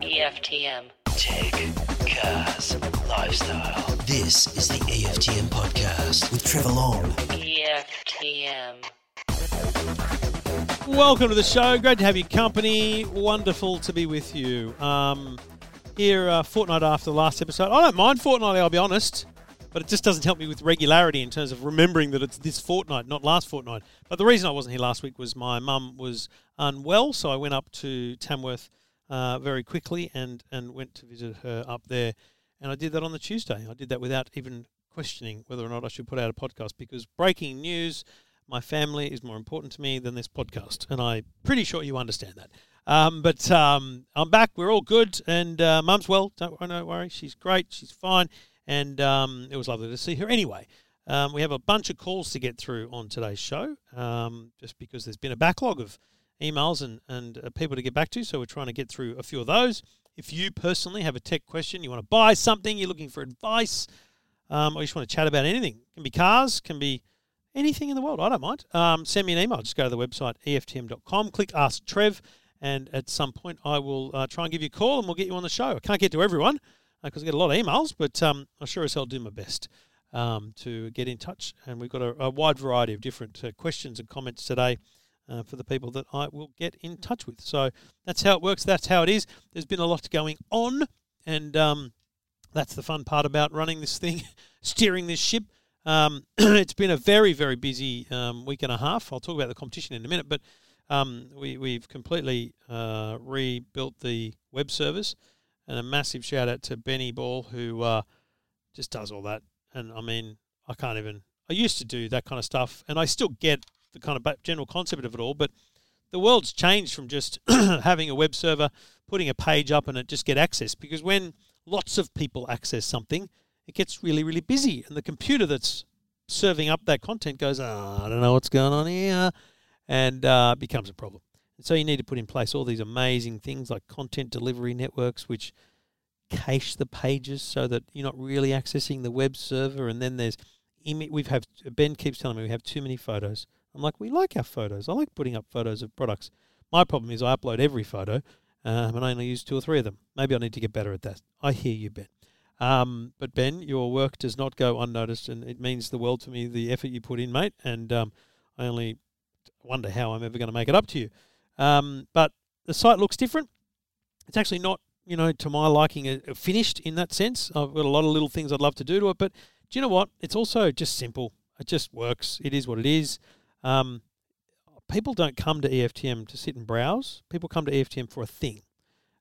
EFTM. Tech, cars, lifestyle. This is the EFTM podcast with Trevor Long. EFTM. Welcome to the show. Great to have your company. Wonderful to be with you. Um, here, a fortnight after the last episode. I don't mind fortnightly, I'll be honest, but it just doesn't help me with regularity in terms of remembering that it's this fortnight, not last fortnight. But the reason I wasn't here last week was my mum was unwell, so I went up to Tamworth uh, very quickly and, and went to visit her up there. And I did that on the Tuesday. I did that without even questioning whether or not I should put out a podcast because breaking news my family is more important to me than this podcast, and I'm pretty sure you understand that. Um, but um, I'm back. We're all good, and uh, Mum's well. Don't, don't worry, she's great. She's fine, and um, it was lovely to see her. Anyway, um, we have a bunch of calls to get through on today's show, um, just because there's been a backlog of emails and and uh, people to get back to. So we're trying to get through a few of those. If you personally have a tech question, you want to buy something, you're looking for advice, um, or you just want to chat about anything, can be cars, can be anything in the world. I don't mind. Um, send me an email. Just go to the website EFTM.com, click Ask Trev, and at some point I will uh, try and give you a call and we'll get you on the show. I can't get to everyone because I get a lot of emails, but um, I sure as hell do my best um, to get in touch. And we've got a, a wide variety of different uh, questions and comments today. Uh, for the people that I will get in touch with. So that's how it works. That's how it is. There's been a lot going on, and um, that's the fun part about running this thing, steering this ship. Um, it's been a very, very busy um, week and a half. I'll talk about the competition in a minute, but um, we, we've completely uh, rebuilt the web service. And a massive shout out to Benny Ball, who uh, just does all that. And I mean, I can't even, I used to do that kind of stuff, and I still get the kind of general concept of it all, but the world's changed from just having a web server, putting a page up, and it just get access. Because when lots of people access something, it gets really, really busy. And the computer that's serving up that content goes, oh, I don't know what's going on here, and uh, becomes a problem. And so you need to put in place all these amazing things like content delivery networks, which cache the pages so that you're not really accessing the web server. And then there's, imi- we've have Ben keeps telling me we have too many photos. I'm like, we like our photos. I like putting up photos of products. My problem is I upload every photo, um, and I only use two or three of them. Maybe I need to get better at that. I hear you, Ben. Um, but Ben, your work does not go unnoticed, and it means the world to me. The effort you put in, mate, and um, I only wonder how I'm ever going to make it up to you. Um, but the site looks different. It's actually not, you know, to my liking, uh, finished in that sense. I've got a lot of little things I'd love to do to it, but do you know what? It's also just simple. It just works. It is what it is. Um, people don't come to EFTM to sit and browse. People come to EFTM for a thing,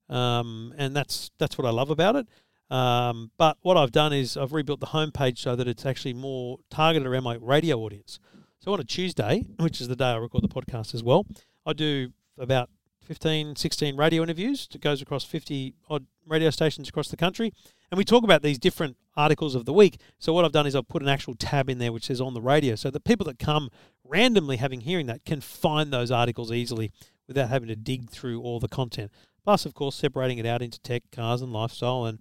um, and that's that's what I love about it. Um, but what I've done is I've rebuilt the homepage so that it's actually more targeted around my radio audience. So on a Tuesday, which is the day I record the podcast as well, I do about 15, 16 radio interviews. It goes across 50 odd radio stations across the country. And we talk about these different articles of the week. So what I've done is I've put an actual tab in there which says on the radio so the people that come randomly having hearing that can find those articles easily without having to dig through all the content. Plus, of course, separating it out into tech, cars, and lifestyle and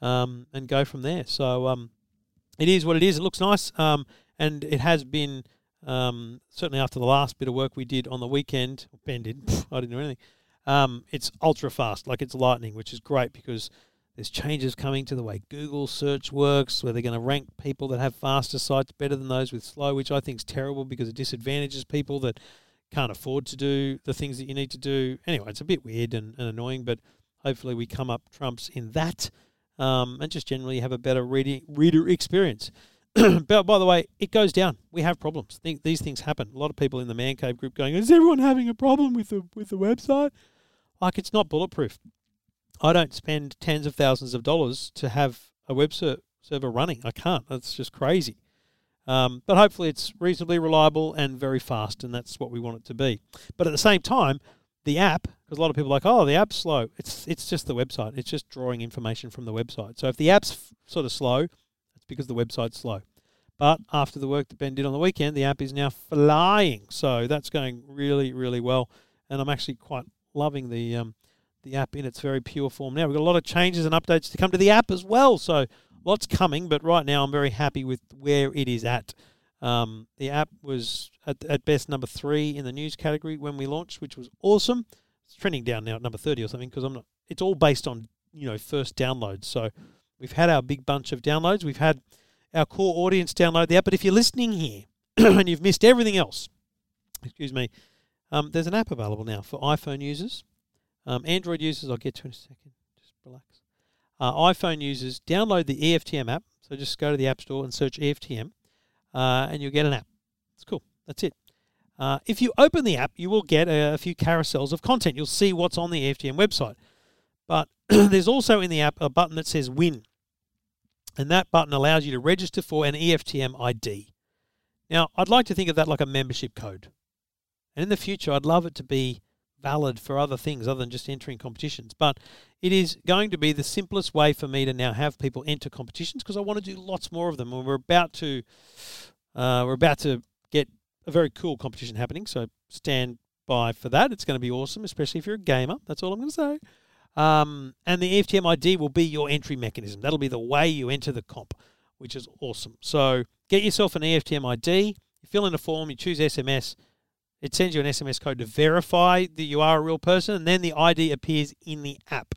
um, and go from there. So um, it is what it is. It looks nice, um, and it has been um, certainly after the last bit of work we did on the weekend. Ben did. I didn't do anything. Um, it's ultra fast, like it's lightning, which is great because there's changes coming to the way Google search works, where they're going to rank people that have faster sites better than those with slow, which I think is terrible because it disadvantages people that can't afford to do the things that you need to do. Anyway, it's a bit weird and, and annoying, but hopefully we come up trumps in that um, and just generally have a better reading, reader experience. but by the way, it goes down. We have problems. Think, these things happen. A lot of people in the man cave group going, "Is everyone having a problem with the with the website?" Like it's not bulletproof. I don't spend tens of thousands of dollars to have a web ser- server running. I can't. That's just crazy. Um, but hopefully, it's reasonably reliable and very fast, and that's what we want it to be. But at the same time, the app, because a lot of people are like, oh, the app's slow. It's it's just the website. It's just drawing information from the website. So if the app's f- sort of slow, because the website's slow. But after the work that Ben did on the weekend, the app is now flying. So that's going really, really well. And I'm actually quite loving the um, the app in its very pure form now. We've got a lot of changes and updates to come to the app as well. So lots coming, but right now I'm very happy with where it is at. Um, the app was at, at best number three in the news category when we launched, which was awesome. It's trending down now at number 30 or something because I'm not. It's all based on you know first downloads. So we've had our big bunch of downloads. We've had our core audience download the app. But if you're listening here and you've missed everything else, excuse me, um, there's an app available now for iPhone users, um, Android users. I'll get to in a second. Just relax. Uh, iPhone users download the EFTM app. So just go to the App Store and search EFTM, uh, and you'll get an app. It's cool. That's it. Uh, if you open the app, you will get a, a few carousels of content. You'll see what's on the EFTM website. But there's also in the app a button that says Win. And that button allows you to register for an EFTM ID. Now, I'd like to think of that like a membership code. And in the future, I'd love it to be valid for other things other than just entering competitions. But it is going to be the simplest way for me to now have people enter competitions because I want to do lots more of them. And we're about to, uh, we're about to get a very cool competition happening. So stand by for that. It's going to be awesome, especially if you're a gamer. That's all I'm going to say. Um, and the EFTM ID will be your entry mechanism. That'll be the way you enter the comp, which is awesome. So get yourself an EFTM ID. You fill in a form. You choose SMS. It sends you an SMS code to verify that you are a real person, and then the ID appears in the app.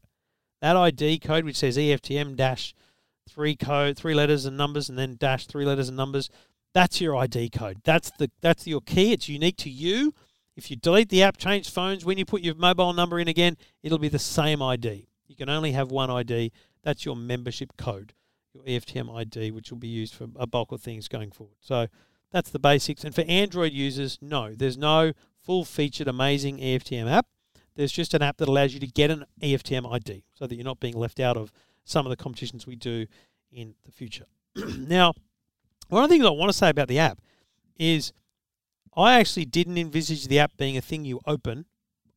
That ID code, which says EFTM dash three code, three letters and numbers, and then dash three letters and numbers, that's your ID code. That's the that's your key. It's unique to you. If you delete the app, change phones, when you put your mobile number in again, it'll be the same ID. You can only have one ID. That's your membership code, your EFTM ID, which will be used for a bulk of things going forward. So that's the basics. And for Android users, no, there's no full featured amazing EFTM app. There's just an app that allows you to get an EFTM ID so that you're not being left out of some of the competitions we do in the future. now, one of the things I want to say about the app is I actually didn't envisage the app being a thing you open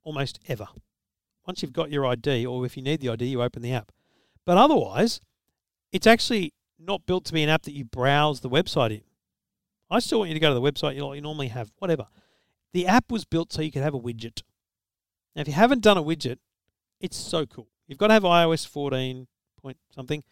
almost ever. Once you've got your ID, or if you need the ID, you open the app. But otherwise, it's actually not built to be an app that you browse the website in. I still want you to go to the website you normally have, whatever. The app was built so you could have a widget. Now, if you haven't done a widget, it's so cool. You've got to have iOS 14 point something,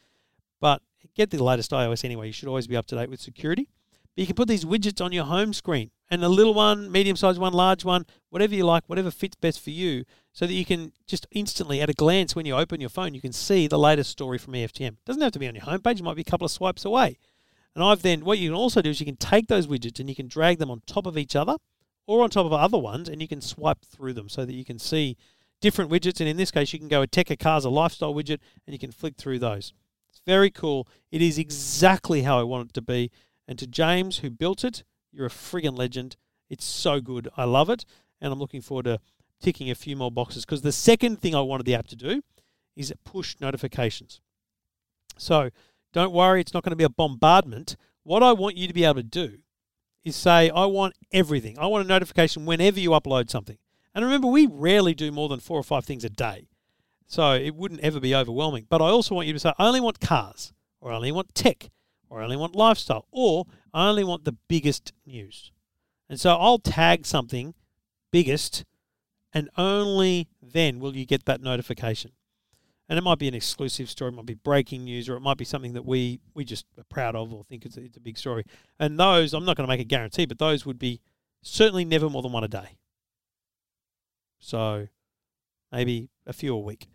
but get the latest iOS anyway. You should always be up to date with security. But you can put these widgets on your home screen and a little one, medium sized one, large one, whatever you like, whatever fits best for you, so that you can just instantly, at a glance, when you open your phone, you can see the latest story from EFTM. It doesn't have to be on your homepage, it might be a couple of swipes away. And I've then, what you can also do is you can take those widgets and you can drag them on top of each other or on top of other ones and you can swipe through them so that you can see different widgets. And in this case, you can go a Tekka Cars, a lifestyle widget, and you can flick through those. It's very cool. It is exactly how I want it to be. And to James, who built it, you're a friggin' legend. It's so good. I love it. And I'm looking forward to ticking a few more boxes because the second thing I wanted the app to do is push notifications. So don't worry, it's not going to be a bombardment. What I want you to be able to do is say, I want everything. I want a notification whenever you upload something. And remember, we rarely do more than four or five things a day. So it wouldn't ever be overwhelming. But I also want you to say, I only want cars, or I only want tech, or I only want lifestyle, or I only want the biggest news. And so I'll tag something biggest, and only then will you get that notification. And it might be an exclusive story, it might be breaking news, or it might be something that we, we just are proud of or think it's it's a big story. And those, I'm not going to make a guarantee, but those would be certainly never more than one a day. So maybe a few a week.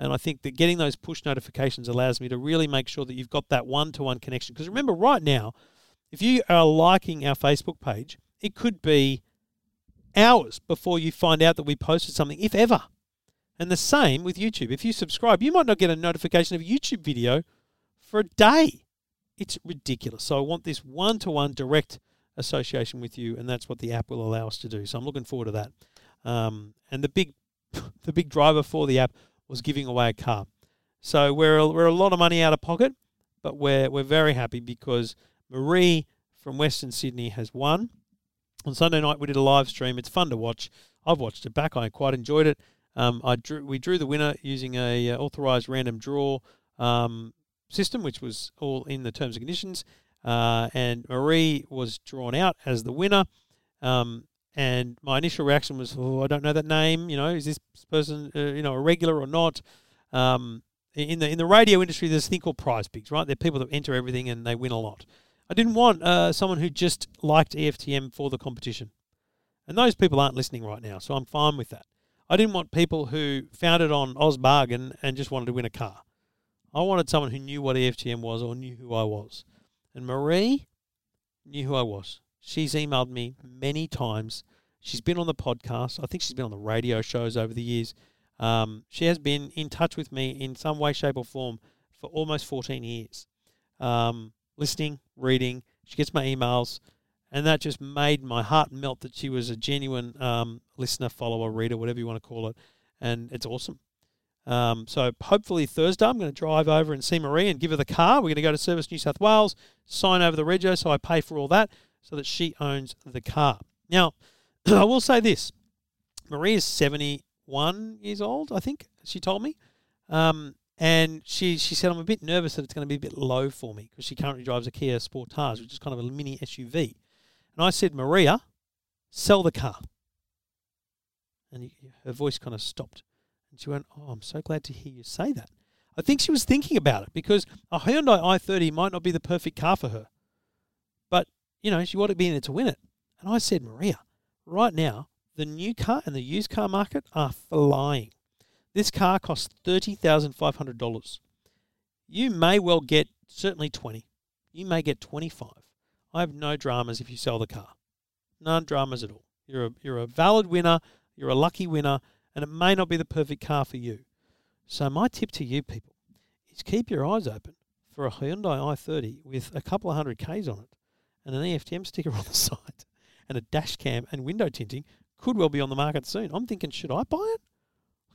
And I think that getting those push notifications allows me to really make sure that you've got that one to one connection. Because remember, right now, if you are liking our Facebook page, it could be hours before you find out that we posted something, if ever. And the same with YouTube. If you subscribe, you might not get a notification of a YouTube video for a day. It's ridiculous. So I want this one to one direct association with you, and that's what the app will allow us to do. So I'm looking forward to that. Um, and the big, the big driver for the app was giving away a car. So we're we're a lot of money out of pocket, but we're we're very happy because Marie from Western Sydney has won. On Sunday night we did a live stream. It's fun to watch. I've watched it back. I quite enjoyed it. Um, I drew we drew the winner using a uh, authorized random draw um, system, which was all in the terms and conditions. Uh, and Marie was drawn out as the winner. Um, and my initial reaction was, "Oh, I don't know that name. You know, is this person, uh, you know, a regular or not?" Um, in the in the radio industry, there's a thing called prize pigs, right? They're people that enter everything and they win a lot. I didn't want uh, someone who just liked EFTM for the competition, and those people aren't listening right now, so I'm fine with that. I didn't want people who found it on Ozbargain and just wanted to win a car. I wanted someone who knew what EFTM was or knew who I was. And Marie knew who I was. She's emailed me many times. She's been on the podcast. I think she's been on the radio shows over the years. Um, she has been in touch with me in some way, shape, or form for almost 14 years. Um, listening, reading. She gets my emails. And that just made my heart melt that she was a genuine um, listener, follower, reader, whatever you want to call it. And it's awesome. Um, so hopefully Thursday I'm going to drive over and see Marie and give her the car. We're going to go to Service New South Wales, sign over the rego, so I pay for all that, so that she owns the car. Now, I will say this: Marie is 71 years old, I think she told me, um, and she she said I'm a bit nervous that it's going to be a bit low for me because she currently drives a Kia Sportage, which is kind of a mini SUV. And I said, Maria, sell the car. And he, her voice kind of stopped. And she went, Oh, I'm so glad to hear you say that. I think she was thinking about it because a Hyundai i30 might not be the perfect car for her. You know, she wanted to be in there to win it. And I said, Maria, right now, the new car and the used car market are flying. This car costs $30,500. You may well get certainly 20. You may get 25. I have no dramas if you sell the car. None dramas at all. You're a, you're a valid winner, you're a lucky winner, and it may not be the perfect car for you. So my tip to you people is keep your eyes open for a Hyundai i30 with a couple of hundred Ks on it and an EFTM sticker on the side and a dash cam and window tinting could well be on the market soon. I'm thinking, should I buy it?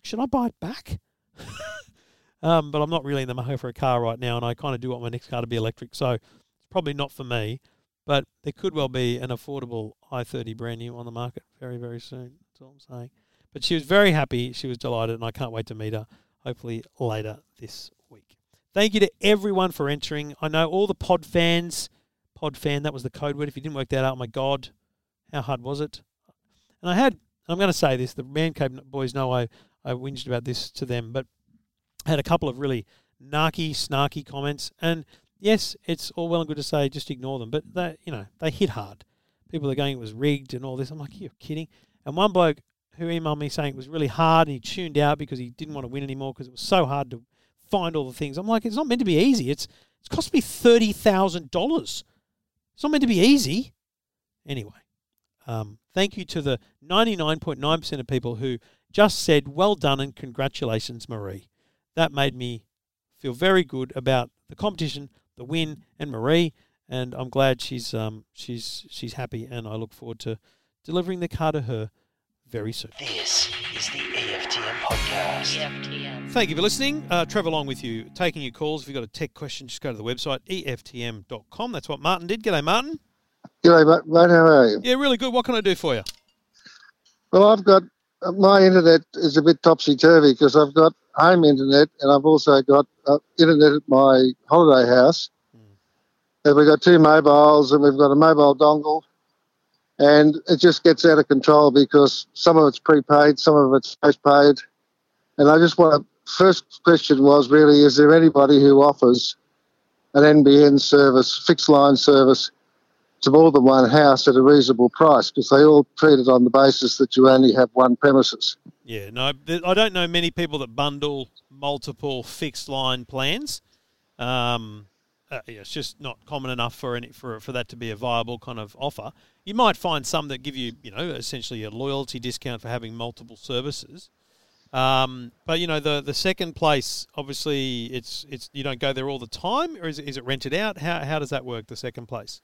Should I buy it back? um, but I'm not really in the market for a car right now, and I kind of do want my next car to be electric, so it's probably not for me. But there could well be an affordable i30 brand new on the market very, very soon. That's all I'm saying. But she was very happy. She was delighted, and I can't wait to meet her hopefully later this week. Thank you to everyone for entering. I know all the pod fans, pod fan, that was the code word. If you didn't work that out, my God, how hard was it? And I had, I'm going to say this, the Man Cave boys know I, I whinged about this to them, but I had a couple of really narky, snarky comments. And yes, it's all well and good to say just ignore them, but they, you know, they hit hard. People are going, it was rigged and all this. I'm like, you're kidding. And one bloke who emailed me saying it was really hard and he tuned out because he didn't want to win anymore because it was so hard to find all the things. I'm like, it's not meant to be easy. It's it's cost me thirty thousand dollars. It's not meant to be easy. Anyway, um, thank you to the ninety nine point nine percent of people who just said well done and congratulations, Marie. That made me feel very good about the competition, the win, and Marie. And I'm glad she's um she's she's happy, and I look forward to delivering the car to her very soon. This is the EFTM podcast. EFTM. Thank you for listening. Uh, Trevor Long with you, taking your calls. If you've got a tech question, just go to the website, EFTM.com. That's what Martin did. G'day, Martin. G'day, mate. How are you? Yeah, really good. What can I do for you? Well, I've got uh, my internet is a bit topsy turvy because I've got home internet and I've also got uh, internet at my holiday house. And we've got two mobiles and we've got a mobile dongle, and it just gets out of control because some of it's prepaid, some of it's postpaid. And I just want to. First question was really: Is there anybody who offers an NBN service, fixed line service, to more than one house at a reasonable price? Because they all treat it on the basis that you only have one premises. Yeah, no, I don't know many people that bundle multiple fixed line plans. Um, uh, yeah, it's just not common enough for any for for that to be a viable kind of offer. You might find some that give you, you know, essentially a loyalty discount for having multiple services. Um, but you know, the the second place, obviously, it's it's you don't go there all the time, or is it, is it rented out? How how does that work? The second place.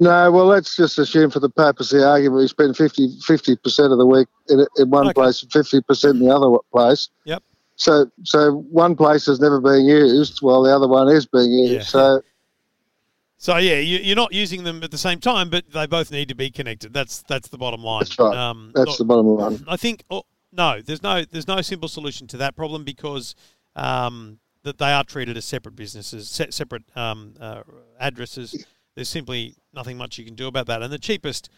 No, well, let's just assume for the purpose of the argument, we spend 50 percent of the week in, in one Okay. place and fifty percent in the other place. Yep. So, so one place is never being used, while the other one is being used. Yeah. So, So yeah, you, you're not using them at the same time, but they both need to be connected. That's that's the bottom line. That's right. Um, that's not- the bottom line. I think oh, no, there's no there's no simple solution to that problem because um, that they are treated as separate businesses, se- separate um, uh, addresses. There's simply nothing much you can do about that. And the cheapest,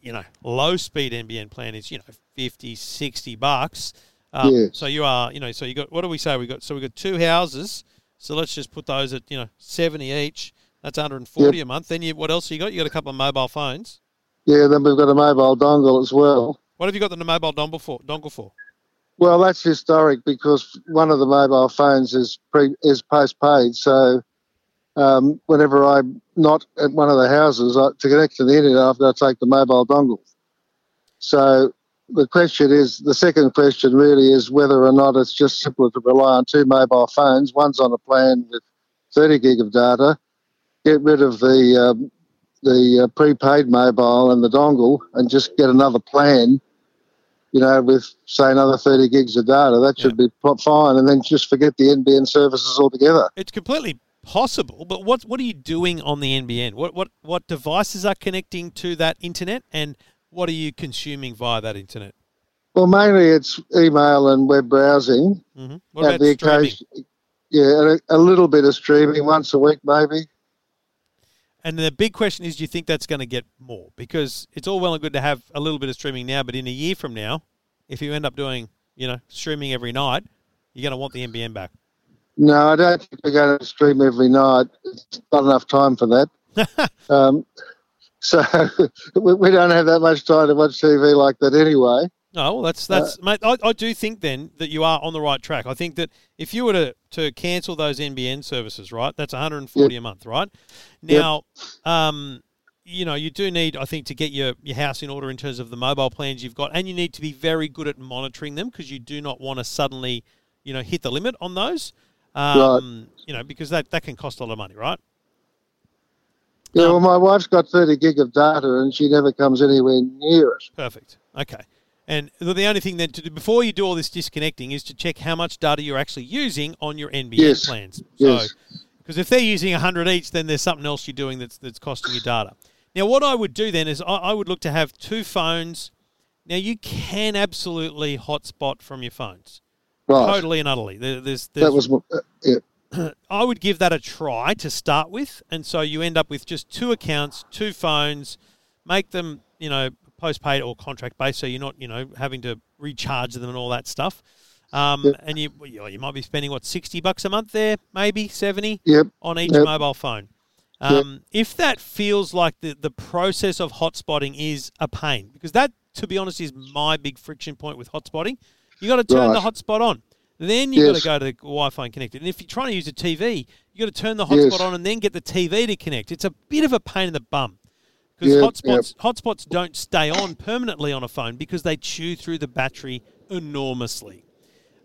you know, low speed NBN plan is you know 50, 60 bucks. Um, Yeah. So you are, you know, so you got what do we say? We got so we got two houses. So let's just put those at you know 70 each. That's 140 a month. Then you what else you got? You got a couple of mobile phones. Yeah, then we've got a mobile dongle as well. What have you got the mobile dongle for? Dongle for? Well, that's historic because one of the mobile phones is pre is postpaid. So um, whenever I'm not at one of the houses I, to connect to the internet, I've got to take the mobile dongle. So the question is the second question really is whether or not it's just simpler to rely on two mobile phones. One's on a plan with 30 gig of data. Get rid of the um, the uh, prepaid mobile and the dongle, and just get another plan you know, with say another 30 gigs of data, that should be fine. And then just forget the NBN services altogether. It's completely possible, but what what are you doing on the NBN? What what what devices are connecting to that internet, and what are you consuming via that internet? Well, mainly it's email and web browsing. hmm What about the streaming? occasion, yeah, a, a little bit of streaming once a week, maybe. And the big question is, do you think that's going to get more? Because it's all well and good to have a little bit of streaming now, but in a year from now, if you end up doing, you know, streaming every night, you're going to want the NBN back. No, I don't think we're going to stream every night. It's not enough time for that. um, so we, we don't have that much time to watch TV like that anyway. No, well, that's Uh, that's mate. I, I do think then that you are on the right track. I think that if you were to, to cancel those NBN services, right, that's 140 a month, right? Now, um, you know, you do need, I think, to get your, your house in order in terms of the mobile plans you've got, and you need to be very good at monitoring them because you do not want to suddenly, you know, hit the limit on those. Um, You know, because that, that can cost a lot of money, right? Yeah, well, my wife's got 30 gig of data and she never comes anywhere near it. Perfect. Okay. And the only thing then to do before you do all this disconnecting is to check how much data you're actually using on your NBN Yes. plans. Yes. So, because if they're using 100 each, then there's something else you're doing that's that's costing you data. Now, what I would do then is I, I would look to have two phones. Now, you can absolutely hotspot from your phones, Right. totally and utterly. There, there's, there's That was, uh, yeah. I would give that a try to start with, and so you end up with just two accounts, two phones, make them you know postpaid or contract based, so you're not you know having to recharge them and all that stuff. Um, Yep. And you you might be spending what sixty bucks a month there, maybe seventy Yep. on each Yep. mobile phone. Um, If that feels like the, the process of hotspotting is a pain, because that, to be honest, is my big friction point with hotspotting. You got to turn the hotspot on. Then you got Yes. to go to the Wi-Fi and connect it. And if you're trying to use a TV, you've got to turn the hotspot Yes. on and then get the TV to connect. It's a bit of a pain in the bum because Yep, hotspots hotspots don't stay on permanently on a phone because they chew through the battery enormously.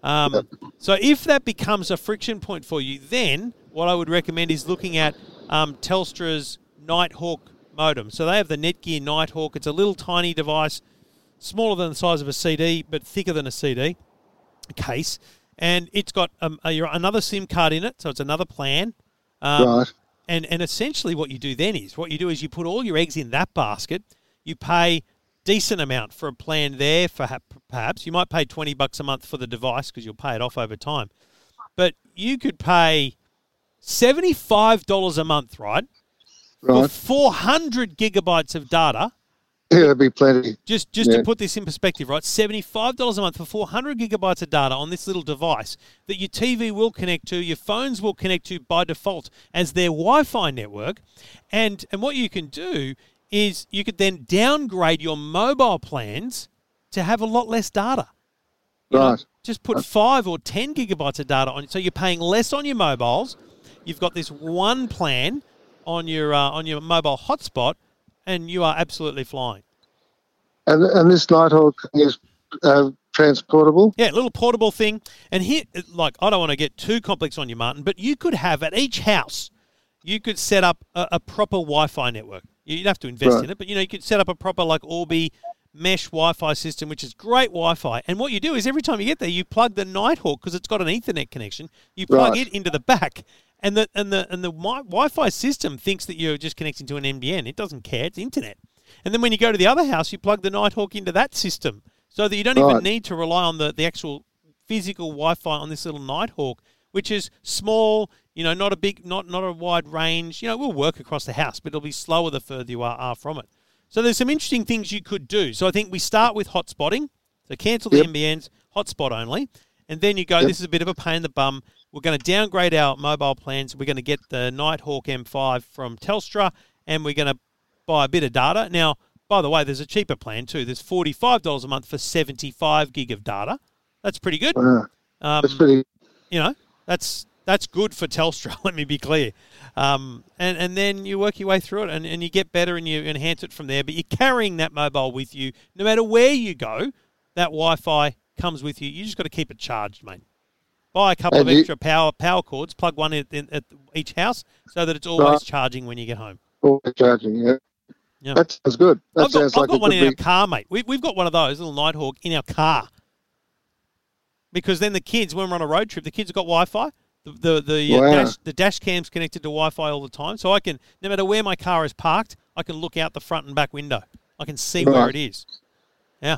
Um, so if that becomes a friction point for you, then what I would recommend is looking at um, Telstra's Nighthawk modem. So they have the Netgear Nighthawk. It's a little tiny device, smaller than the size of a CD, but thicker than a CD case. And it's got um, a, another SIM card in it, so it's another plan. Um, Right. And and essentially, what you do then is what you do is you put all your eggs in that basket. You pay decent amount for a plan there. For ha- perhaps you might pay twenty bucks a month for the device because you'll pay it off over time. But you could pay seventy five dollars a month, right, for Right. four hundred gigabytes of data. Yeah, that'd be plenty. Just just to put this in perspective, right? Seventy-five dollars a month for four hundred gigabytes of data on this little device that your TV will connect to, your phones will connect to by default as their Wi-Fi network, and and what you can do is you could then downgrade your mobile plans to have a lot less data. You know, Right. just put five or ten gigabytes of data on, it. so you're paying less on your mobiles. You've got this one plan on your uh, on your mobile hotspot, and you are absolutely flying. And, and this Nighthawk is uh, transportable. Yeah, little portable thing. And here, like, I don't want to get too complex on you, Martin, but you could have at each house, you could set up a, a proper Wi-Fi network. You'd have to invest Right. in it, but you know, you could set up a proper like Orbi mesh Wi-Fi system, which is great Wi-Fi. And what you do is every time you get there, you plug the Nighthawk because it's got an Ethernet connection. You plug Right. it into the back, and the and the and the wi- Wi-Fi system thinks that you're just connecting to an NBN. It doesn't care; it's internet. And then when you go to the other house, you plug the Nighthawk into that system, so that you don't even need to rely on the the actual physical Wi-Fi on this little Nighthawk, which is small. You know, not a big, not not a wide range. You know, it will work across the house, but it'll be slower the further you are, are from it. So there's some interesting things you could do. So I think we start with hotspotting. So cancel the Yep. NBNs, hotspot only, and then you go. Yep. This is a bit of a pain in the bum. We're going to downgrade our mobile plans. We're going to get the Nighthawk M5 from Telstra, and we're going to buy a bit of data. Now, by the way, there's a cheaper plan too. There's forty-five dollars a month for seventy-five gig of data. That's pretty good. Um, that's pretty. you know, that's that's good for Telstra. Let me be clear. Um, and and then you work your way through it, and, and you get better, and you enhance it from there. But you're carrying that mobile with you, no matter where you go. That Wi-Fi comes with you. You just got to keep it charged, mate. Buy a couple And of you- extra power power cords, plug one in, in, at each house, so that it's always Right. charging when you get home. Always charging. Yeah. Yeah. That sounds good. That I've got, I've like got one in our car, mate. We, we've got one of those little Nighthawk in our car. Because then the kids, when we're on a road trip, the kids have got Wi-Fi. The the the, uh, Wow. dash, the dash cam's connected to Wi-Fi all the time, so I can no matter where my car is parked, I can look out the front and back window. I can see where it is. Yeah,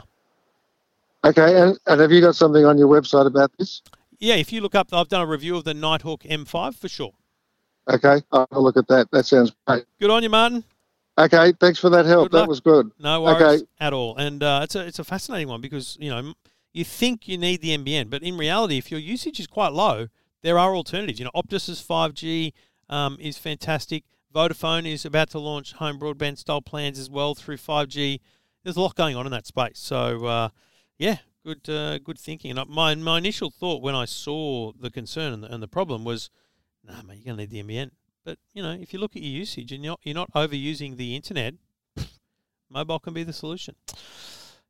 Okay, and, and have you got something on your website about this? Yeah. If you look up, I've done a review of the Nighthawk M5 for sure. Okay, I'll look at that. That sounds great. Good on you, Martin. Okay, thanks for that help. That was good. No worries Okay. at all. And uh, it's a it's a fascinating one because you know you think you need the NBN, but in reality, if your usage is quite low, there are alternatives. You know, Optus's five G um, is fantastic. Vodafone is about to launch home broadband style plans as well through five G. There's a lot going on in that space. So uh, yeah, good uh, good thinking. And my my initial thought when I saw the concern and the, and the problem was, nah, mate, you're gonna need the NBN. But you know, if you look at your usage and you're not, you're not overusing the internet, mobile can be the solution.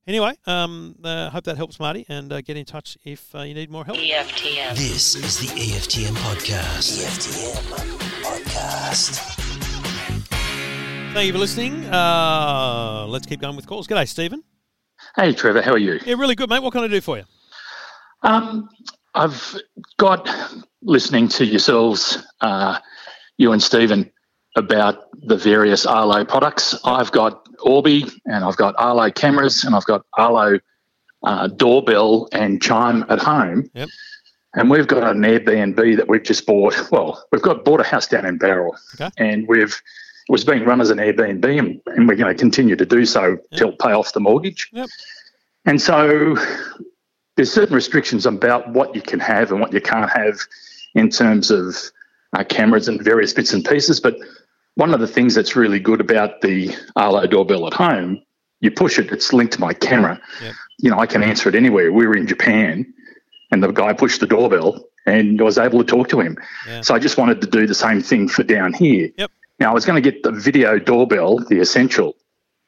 Anyway, um, uh, hope that helps, Marty, and uh, get in touch if uh, you need more help. EFTM. This is the EFTM podcast. EFTM podcast. Thank you for listening. Uh, let's keep going with calls. G'day, Stephen. Hey, Trevor, how are you? Yeah, really good, mate. What can I do for you? Um, I've got listening to yourselves, uh, you and Stephen, about the various Arlo products. I've got Orbi and I've got Arlo cameras and I've got Arlo uh, doorbell and chime at home. Yep. And we've got an Airbnb that we've just bought. Well, we've got bought a house down in Bowral, Okay. and we've was being run as an Airbnb, and, and we're going to continue to do so till pay off the mortgage. Yep. And so there's certain restrictions about what you can have and what you can't have in terms of uh, cameras and various bits and pieces. But one of the things that's really good about the Arlo doorbell at home, you push it, it's linked to my camera. Yep. You know, I can answer it anywhere. We were in Japan, and the guy pushed the doorbell, and I was able to talk to him. Yeah. So I just wanted to do the same thing for down here. Yep. Now I was going to get the video doorbell, the essential,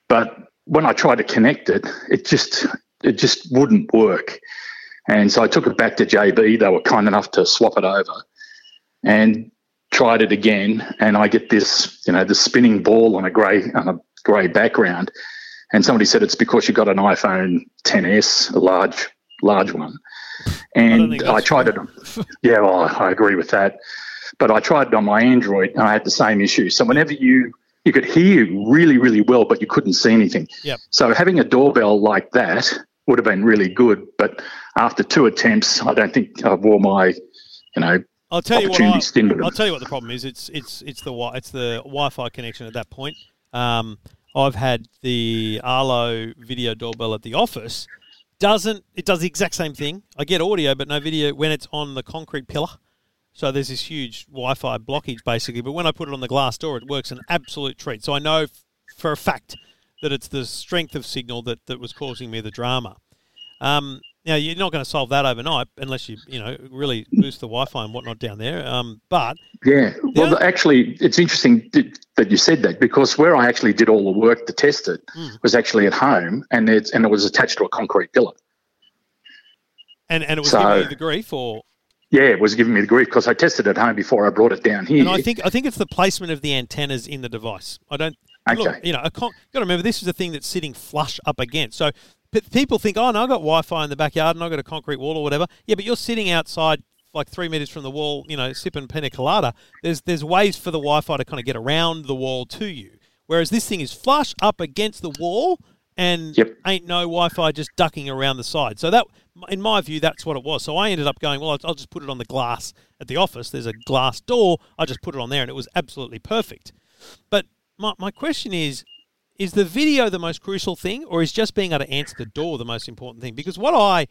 but when I tried to connect it, it just it just wouldn't work. And so I took it back to JB. They were kind enough to swap it over, and tried it again. And I get this, you know, the spinning ball on a grey on a grey background. And somebody said it's because you got an iPhone 10s, a large large one. And think I, tried it. yeah, well, I agree with that. But I tried it on my Android, and I had the same issue. So whenever you you could hear really, really well, but you couldn't see anything. Yep. So having a doorbell like that would have been really good. But after two attempts, I don't think I wore my, you know, I'll tell you what. I, opportunity stint. I'll tell you what the problem is. It's it's it's the wi- it's the Wi-Fi connection at that point. Um, I've had the Arlo video doorbell at the office. Doesn't it does the exact same thing? I get audio but no video when it's on the concrete pillar. So there's this huge Wi-Fi blockage basically. But when I put it on the glass door, it works an absolute treat. So I know f- for a fact that it's the strength of signal that, that was causing me the drama. Um, now you're not going to solve that overnight unless you you know really boost the Wi-Fi and whatnot down there. Um, but Yeah. Well, actually, it's interesting that you said that because where I actually did all the work to test it Hmm. was actually at home, and it's and it was attached to a concrete pillar. and and it was So- giving you the grief, or Yeah, it was giving me the grief because I tested it at home before I brought it down here. and I think I think it's the placement of the antennas in the device. I don't. Look, Okay. you know, a con- got to remember this is a thing that's sitting flush up against. So people think, oh no, I've got Wi-Fi in the backyard and I've got a concrete wall or whatever. Yeah, but you're sitting outside like three meters from the wall, you know, sipping pina colada. There's there's ways for the Wi-Fi to kind of get around the wall to you. Whereas this thing is flush up against the wall and Yep. ain't no Wi-Fi just ducking around the side. So that, in my view, that's what it was. So I ended up going, well, I'll, I'll just put it on the glass at the office. There's a glass door. I just put it on there, and it was absolutely perfect. But my, my question is, is the video the most crucial thing, or is just being able to answer the door the most important thing? Because what I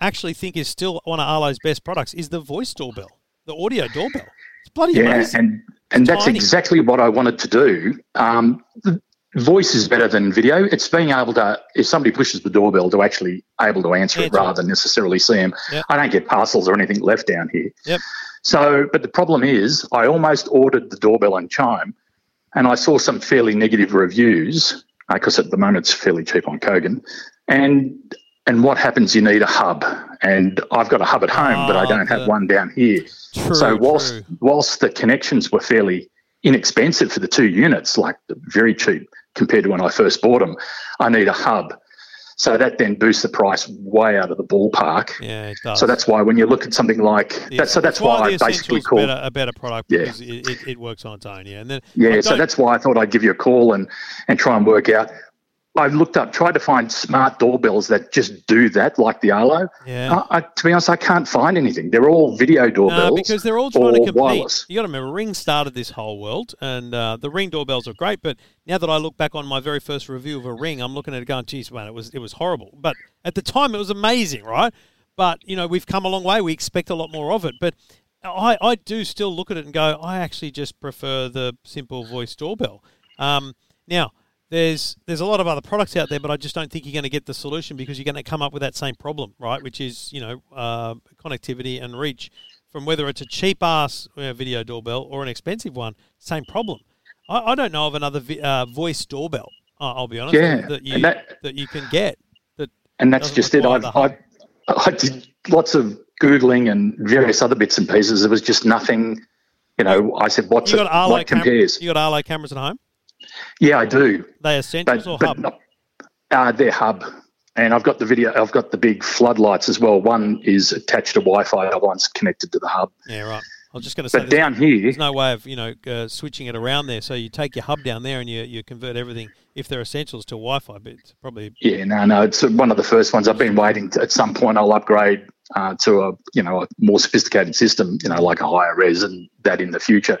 actually think is still one of Arlo's best products is the voice doorbell, the audio doorbell. It's bloody yeah, amazing. and and that's tiny. exactly what I wanted to do. Um, the voice is better than video. It's being able to, if somebody pushes the doorbell, to actually able to answer it Answer it. rather than necessarily see them. Yep. I don't get parcels or anything left down here. Yep. So, but the problem is, I almost ordered the doorbell and chime, and I saw some fairly negative reviews because at the moment it's fairly cheap on Kogan, and and what happens? You need a hub, and I've got a hub at home, but I Ah, don't have one down here. True. so whilst true. whilst the connections were fairly inexpensive for the two units, like very cheap compared to when I first bought them, I need a hub. So that then boosts the price way out of the ballpark. Yeah, it does. So that's why when you look at something like The- that, so that's why, I the basically called. better, a better product Yeah. because it, it, it works on its own. Yeah, and then Yeah, so that's why I thought I'd give you a call and, and try and work out. I looked up, tried to find smart doorbells that just do that, like the Arlo. Yeah. I, I, to be honest, I can't find anything. They're all video doorbells. No, because they're all trying to compete. wireless. You got to remember, Ring started this whole world, and uh, the Ring doorbells are great. But now that I look back on my very first review of a Ring, I'm looking at it going, "Geez, man, it was it was horrible." But at the time, it was amazing, right? But you know, we've come a long way. We expect a lot more of it. But I, I do still look at it and go, I actually just prefer the simple voice doorbell. Um, now, there's there's a lot of other products out there, but I just don't think you're going to get the solution because you're going to come up with that same problem, right? Which is you know uh, connectivity and reach. From whether it's a cheap ass uh, video doorbell or an expensive one, same problem. I, I don't know of another vi- uh, voice doorbell. Uh, I'll be honest. Yeah, that you that- that you can get. That and that's just it. I, the I, I did lots of googling and various other bits and pieces. There was just nothing. You know, I said, "What's you it? got Arlo What cam- compares?" You got Arlo cameras at home. Yeah, I do. They essentials but, or but hub? not, uh, they're hub. And I've got the video. I've got the big floodlights as well. One is attached to Wi-Fi. The other one's connected to the hub. Yeah, right. I was just going to say, But down here, there's no way of you know uh, switching it around there. So you take your hub down there and you, you convert everything, if they're essentials, to Wi-Fi. But it's probably yeah, no, no, it's one of the first ones. I've been waiting. To, at some point, I'll upgrade uh, to a you know a more sophisticated system. You know, like a higher res and that in the future.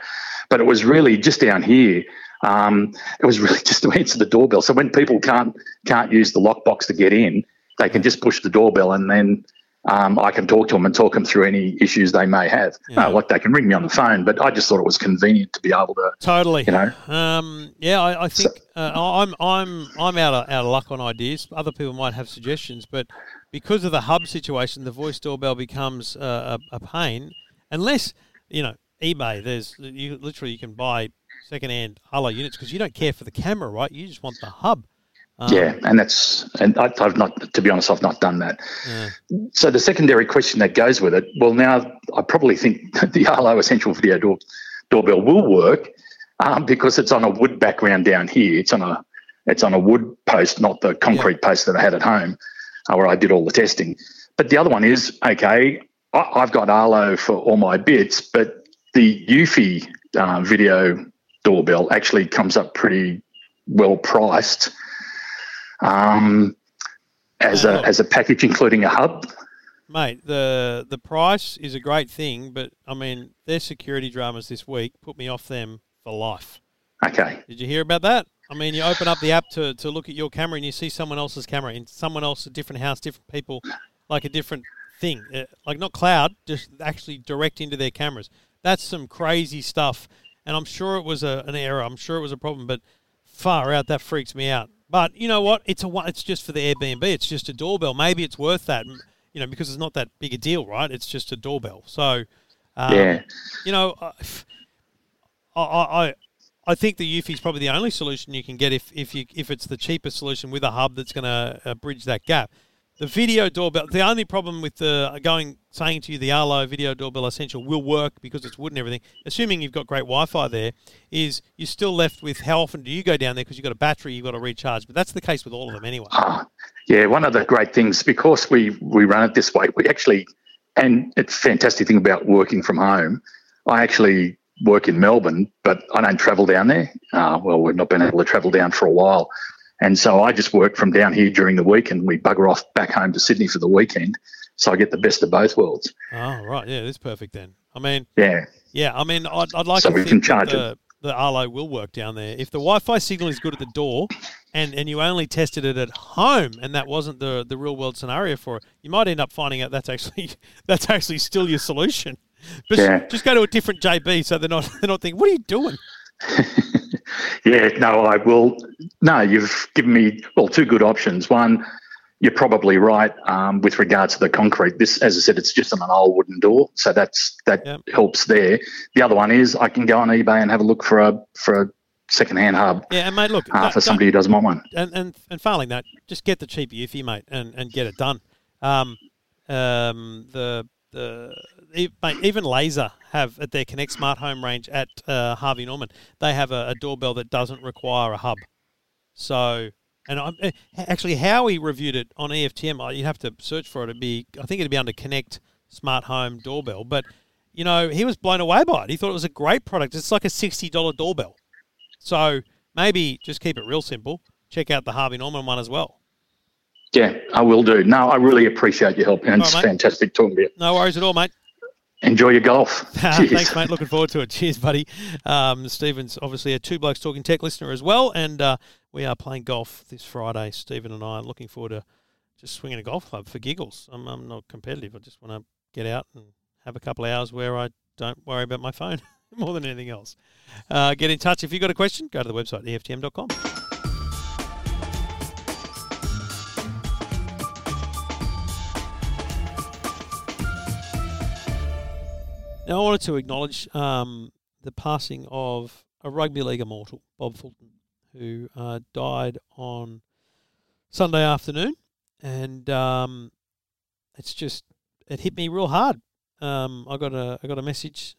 But it was really just down here. Um, it was really just to answer the doorbell. So when people can't can't use the lockbox to get in, they can just push the doorbell and then um, I can talk to them and talk them through any issues they may have. Yeah. Uh, like they can ring me on the phone, but I just thought it was convenient to be able to. totally. You know. Um, yeah, I, I think uh, I'm I'm I'm out of out of luck on ideas. Other people might have suggestions, but because of the hub situation, the voice doorbell becomes uh, a, a pain. Unless you know eBay, there's you literally you can buy secondhand Arlo units because you don't care for the camera, right? You just want the hub. Um, yeah, and that's and I, I've not, to be honest, I've not done that. yeah. So the secondary question that goes with it, well, now I probably think the Arlo Essential Video door, doorbell will work um, because it's on a wood background down here. It's on a it's on a wood post, not the concrete post that I had at home, uh, where I did all the testing. But the other one is okay. I, I've got Arlo for all my bits, but the Eufy uh, video doorbell actually comes up pretty well priced um, as a as a package, including a hub. Mate, the the price is a great thing, but I mean their security dramas this week put me off them for life. Okay. Did you hear about that? I mean, you open up the app to, to look at your camera and you see someone else's camera in someone else, a different house, different people, like a different thing. Uh, like not cloud, just actually direct into their cameras. That's some crazy stuff. And I'm sure it was a, an error. I'm sure it was a problem, but far out, that freaks me out. But you know what? It's a it's just for the Airbnb. It's just a doorbell. Maybe it's worth that, you know, because it's not that big a deal, right? It's just a doorbell. So, um, Yeah. you know, I, I, I- I think the Eufy is probably the only solution you can get if, if you if it's the cheapest solution with a hub that's going to uh, bridge that gap. The video doorbell. The only problem with the going saying to you the Arlo video doorbell essential will work because it's wood and everything. Assuming you've got great Wi-Fi there, is you're still left with how often do you go down there because you've got a battery you've got to recharge. But that's the case with all of them anyway. Ah, yeah, one of the great things because we we run it this way, we actually, and it's a fantastic thing about working from home. I actually work in Melbourne, but I don't travel down there. Uh, well, we've not been able to travel down for a while, and so I just work from down here during the week, and we bugger off back home to Sydney for the weekend. So I get the best of both worlds. Oh right, yeah, that's perfect then. I mean, Yeah, Yeah, I mean, I'd, I'd like So to we think can that charge the, the Arlo will work down there. If the Wi-Fi signal is good at the door, and, and you only tested it at home, and that wasn't the, the real world scenario for it, you might end up finding out that's actually that's actually still your solution. But Yeah. just go to a different JB so they're not they're not thinking, what are you doing? Yeah, no, I will. No, you've given me well two good options. One, you're probably right um, with regards to the concrete. This, as I said, it's just on an old wooden door, so that's that Yep. helps there. The other one is I can go on eBay and have a look for a for a second-hand hub Yeah, and mate, look, uh, don't- for somebody who doesn't want one. and and and failing that, just get the cheap Eufy, mate, and, and get it done. Um, um, the the even Laser have at their Connect Smart Home range at uh, Harvey Norman, they have a, a doorbell that doesn't require a hub. So, and I'm, eh, actually, Howie reviewed it on EFTM. Uh, You'd have to search for it. It'd be, I think it'd be under Connect Smart Home Doorbell. But you know, he was blown away by it. He thought it was a great product. It's like a sixty dollar doorbell. So maybe just keep it real simple. Check out the Harvey Norman one as well. Yeah, I will do. No, I really appreciate your help, and All it's right, fantastic talking to you. No worries at all, mate. Enjoy your golf. Thanks, mate. Looking forward to it. Cheers, buddy. Um, Stephen's obviously a Two Blokes Talking Tech listener as well, and uh, we are playing golf this Friday. Stephen and I are looking forward to just swinging a golf club for giggles. I'm, I'm not competitive. I just want to get out and have a couple of hours where I don't worry about my phone more than anything else. Uh, get in touch if you've got a question. Go to the website EFTM.com. I wanted to acknowledge um, the passing of a rugby league immortal, Bob Fulton, who uh, died on Sunday afternoon, and um, it's just it hit me real hard. Um, I got a I got a message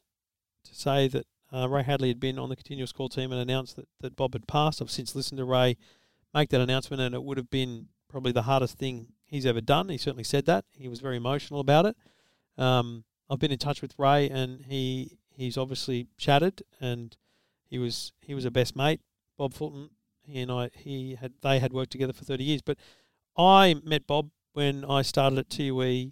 to say that uh, Ray Hadley had been on the continuous call team and announced that, that Bob had passed. I've since listened to Ray make that announcement, and it would have been probably the hardest thing he's ever done. He certainly said that. He was very emotional about it. Um, I've been in touch with Ray, and he he's obviously shattered, and he was he was a best mate. Bob Fulton, he and I, he had they had worked together for thirty years. But I met Bob when I started at 2UE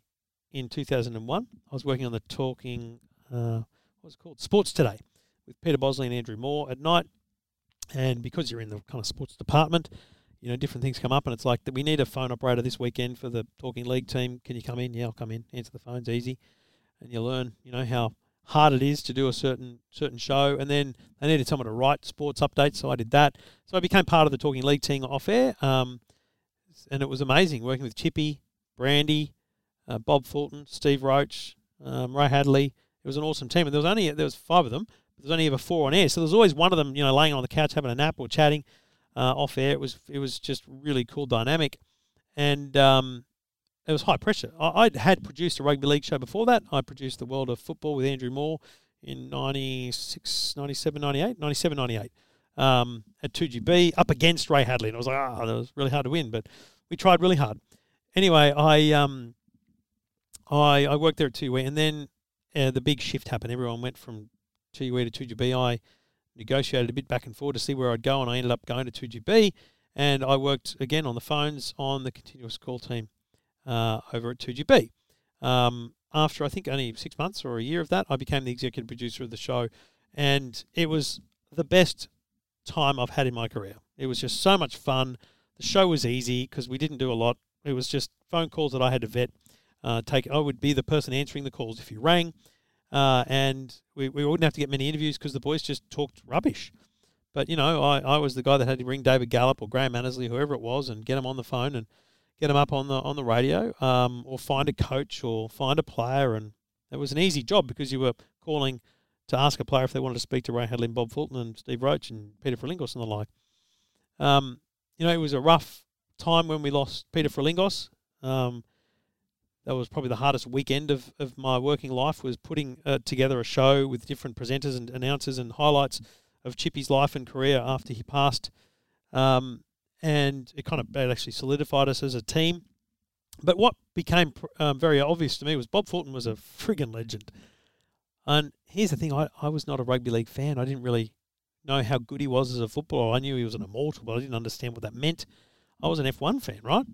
in two thousand and one. I was working on the talking uh, what's called Sports Today with Peter Bosley and Andrew Moore at night, and because you're in the kind of sports department. You know, different things come up, and it's like that. We need a phone operator this weekend for the Talking League team. Can you come in? Yeah, I'll come in. Answer the phones, easy and you learn, you know, how hard it is to do a certain certain show. And then they needed someone to write sports updates, so I did that. So I became part of the Talking League team off air, um, and it was amazing working with Chippy, Brandy, uh, Bob Fulton, Steve Roach, um, Ray Hadley. It was an awesome team, and there was only there was five of them. But there was only ever four on air, so there was always one of them, you know, laying on the couch having a nap or chatting uh, off air. It was it was just really cool dynamic, and um, it was high pressure. I, I had produced a rugby league show before that. I produced the World of Football with Andrew Moore in 96, 97, 98, 97, 98 um, at 2GB up against Ray Hadley. And I was like, ah, that was really hard to win, but we tried really hard. Anyway, I um, I, I worked there at 2 and then uh, the big shift happened. Everyone went from 2 to 2GB. I negotiated a bit back and forth to see where I'd go, and I ended up going to 2GB. And I worked again on the phones on the continuous call team uh, over at 2GB. Um, after I think only six months or a year of that, I became the executive producer of the show, and it was the best time I've had in my career. It was just so much fun. The show was easy because we didn't do a lot. It was just phone calls that I had to vet. Uh, take I would be the person answering the calls if you rang, uh, and we, we wouldn't have to get many interviews because the boys just talked rubbish. But you know, I, I was the guy that had to ring David Gallop or Graham Annesley, whoever it was, and get them on the phone and get them up on the on the radio, um, or find a coach or find a player, and it was an easy job because you were calling to ask a player if they wanted to speak to Ray Hadley, Bob Fulton, and Steve Roach, and Peter Frilingos and the like. Um, you know, it was a rough time when we lost Peter Frilingos. Um, that was probably the hardest weekend of, of my working life was putting uh, together a show with different presenters and announcers and highlights of Chippy's life and career after he passed. Um, and it kind of it actually solidified us as a team. But what became um, very obvious to me was Bob Fulton was a friggin' legend. And here's the thing: I, I was not a rugby league fan. I didn't really know how good he was as a footballer. I knew he was an immortal, but I didn't understand what that meant. I was an F1 fan, right?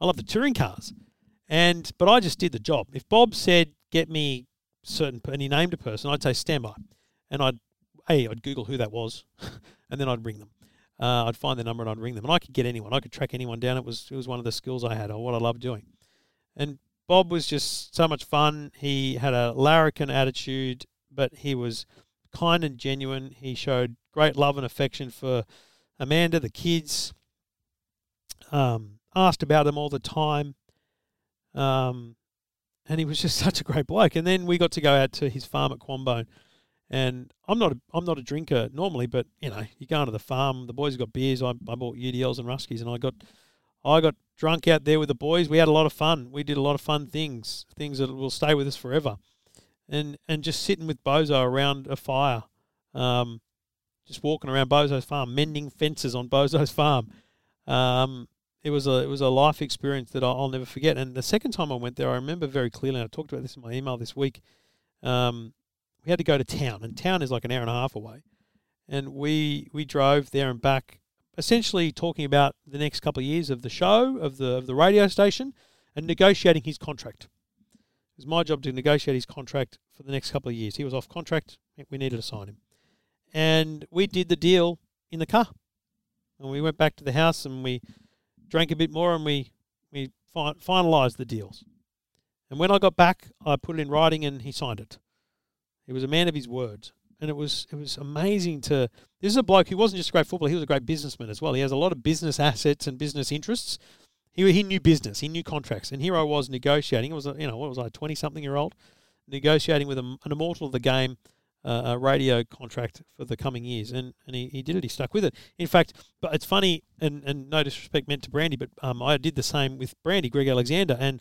I love the touring cars, and but I just did the job. If Bob said, "Get me certain," and he named a person, I'd say stand by, and I'd a I'd Google who that was, and then I'd ring them. Uh, I'd find the number and I'd ring them, and I could get anyone. I could track anyone down. It was it was one of the skills I had, or what I loved doing. And Bob was just so much fun. He had a larrikin attitude, but he was kind and genuine. He showed great love and affection for Amanda, the kids. Um, asked about them all the time. Um, and he was just such a great bloke. And then we got to go out to his farm at Quambone. And I'm not a, I'm not a drinker normally, but you know, you go into the farm. The boys got beers. I, I bought UDLs and Ruskies, and I got I got drunk out there with the boys. We had a lot of fun. We did a lot of fun things, things that will stay with us forever. And and just sitting with Bozo around a fire, um, just walking around Bozo's farm, mending fences on Bozo's farm. Um, it was a it was a life experience that I'll, I'll never forget. And the second time I went there, I remember very clearly. And I talked about this in my email this week. Um, we had to go to town, and town is like an hour and a half away. And we we drove there and back, essentially talking about the next couple of years of the show, of the of the radio station, and negotiating his contract. It was my job to negotiate his contract for the next couple of years. He was off contract. We needed to sign him, and we did the deal in the car. And we went back to the house and we drank a bit more and we we fi- finalised the deals. And when I got back, I put it in writing and he signed it. He was a man of his words, and it was it was amazing to. This is a bloke who wasn't just a great footballer; he was a great businessman as well. He has a lot of business assets and business interests. He he knew business, he knew contracts, and here I was negotiating. It was a, you know what was I twenty something year old negotiating with a, an immortal of the game. Uh, a radio contract for the coming years, and, and he, he did it. He stuck with it. In fact, but it's funny, and, and no disrespect meant to Brandy, but um, I did the same with Brandy, Greg Alexander, and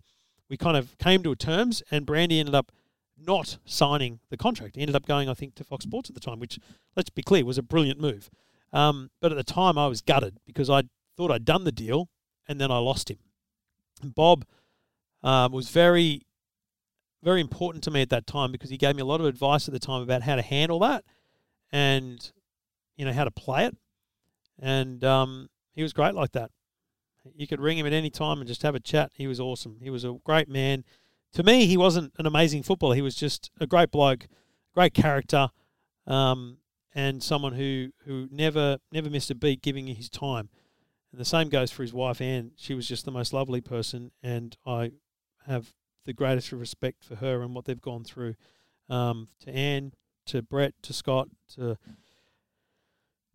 we kind of came to terms, and Brandy ended up not signing the contract. He ended up going, I think, to Fox Sports at the time, which, let's be clear, was a brilliant move. Um, but at the time, I was gutted because I thought I'd done the deal and then I lost him. And Bob um, was very, very important to me at that time because he gave me a lot of advice at the time about how to handle that and, you know, how to play it. And um, he was great like that. You could ring him at any time and just have a chat. He was awesome. He was a great man to me, he wasn't an amazing footballer. He was just a great bloke, great character, um, and someone who, who never never missed a beat giving his time. And the same goes for his wife Anne. She was just the most lovely person, and I have the greatest respect for her and what they've gone through. Um, to Anne, to Brett, to Scott, to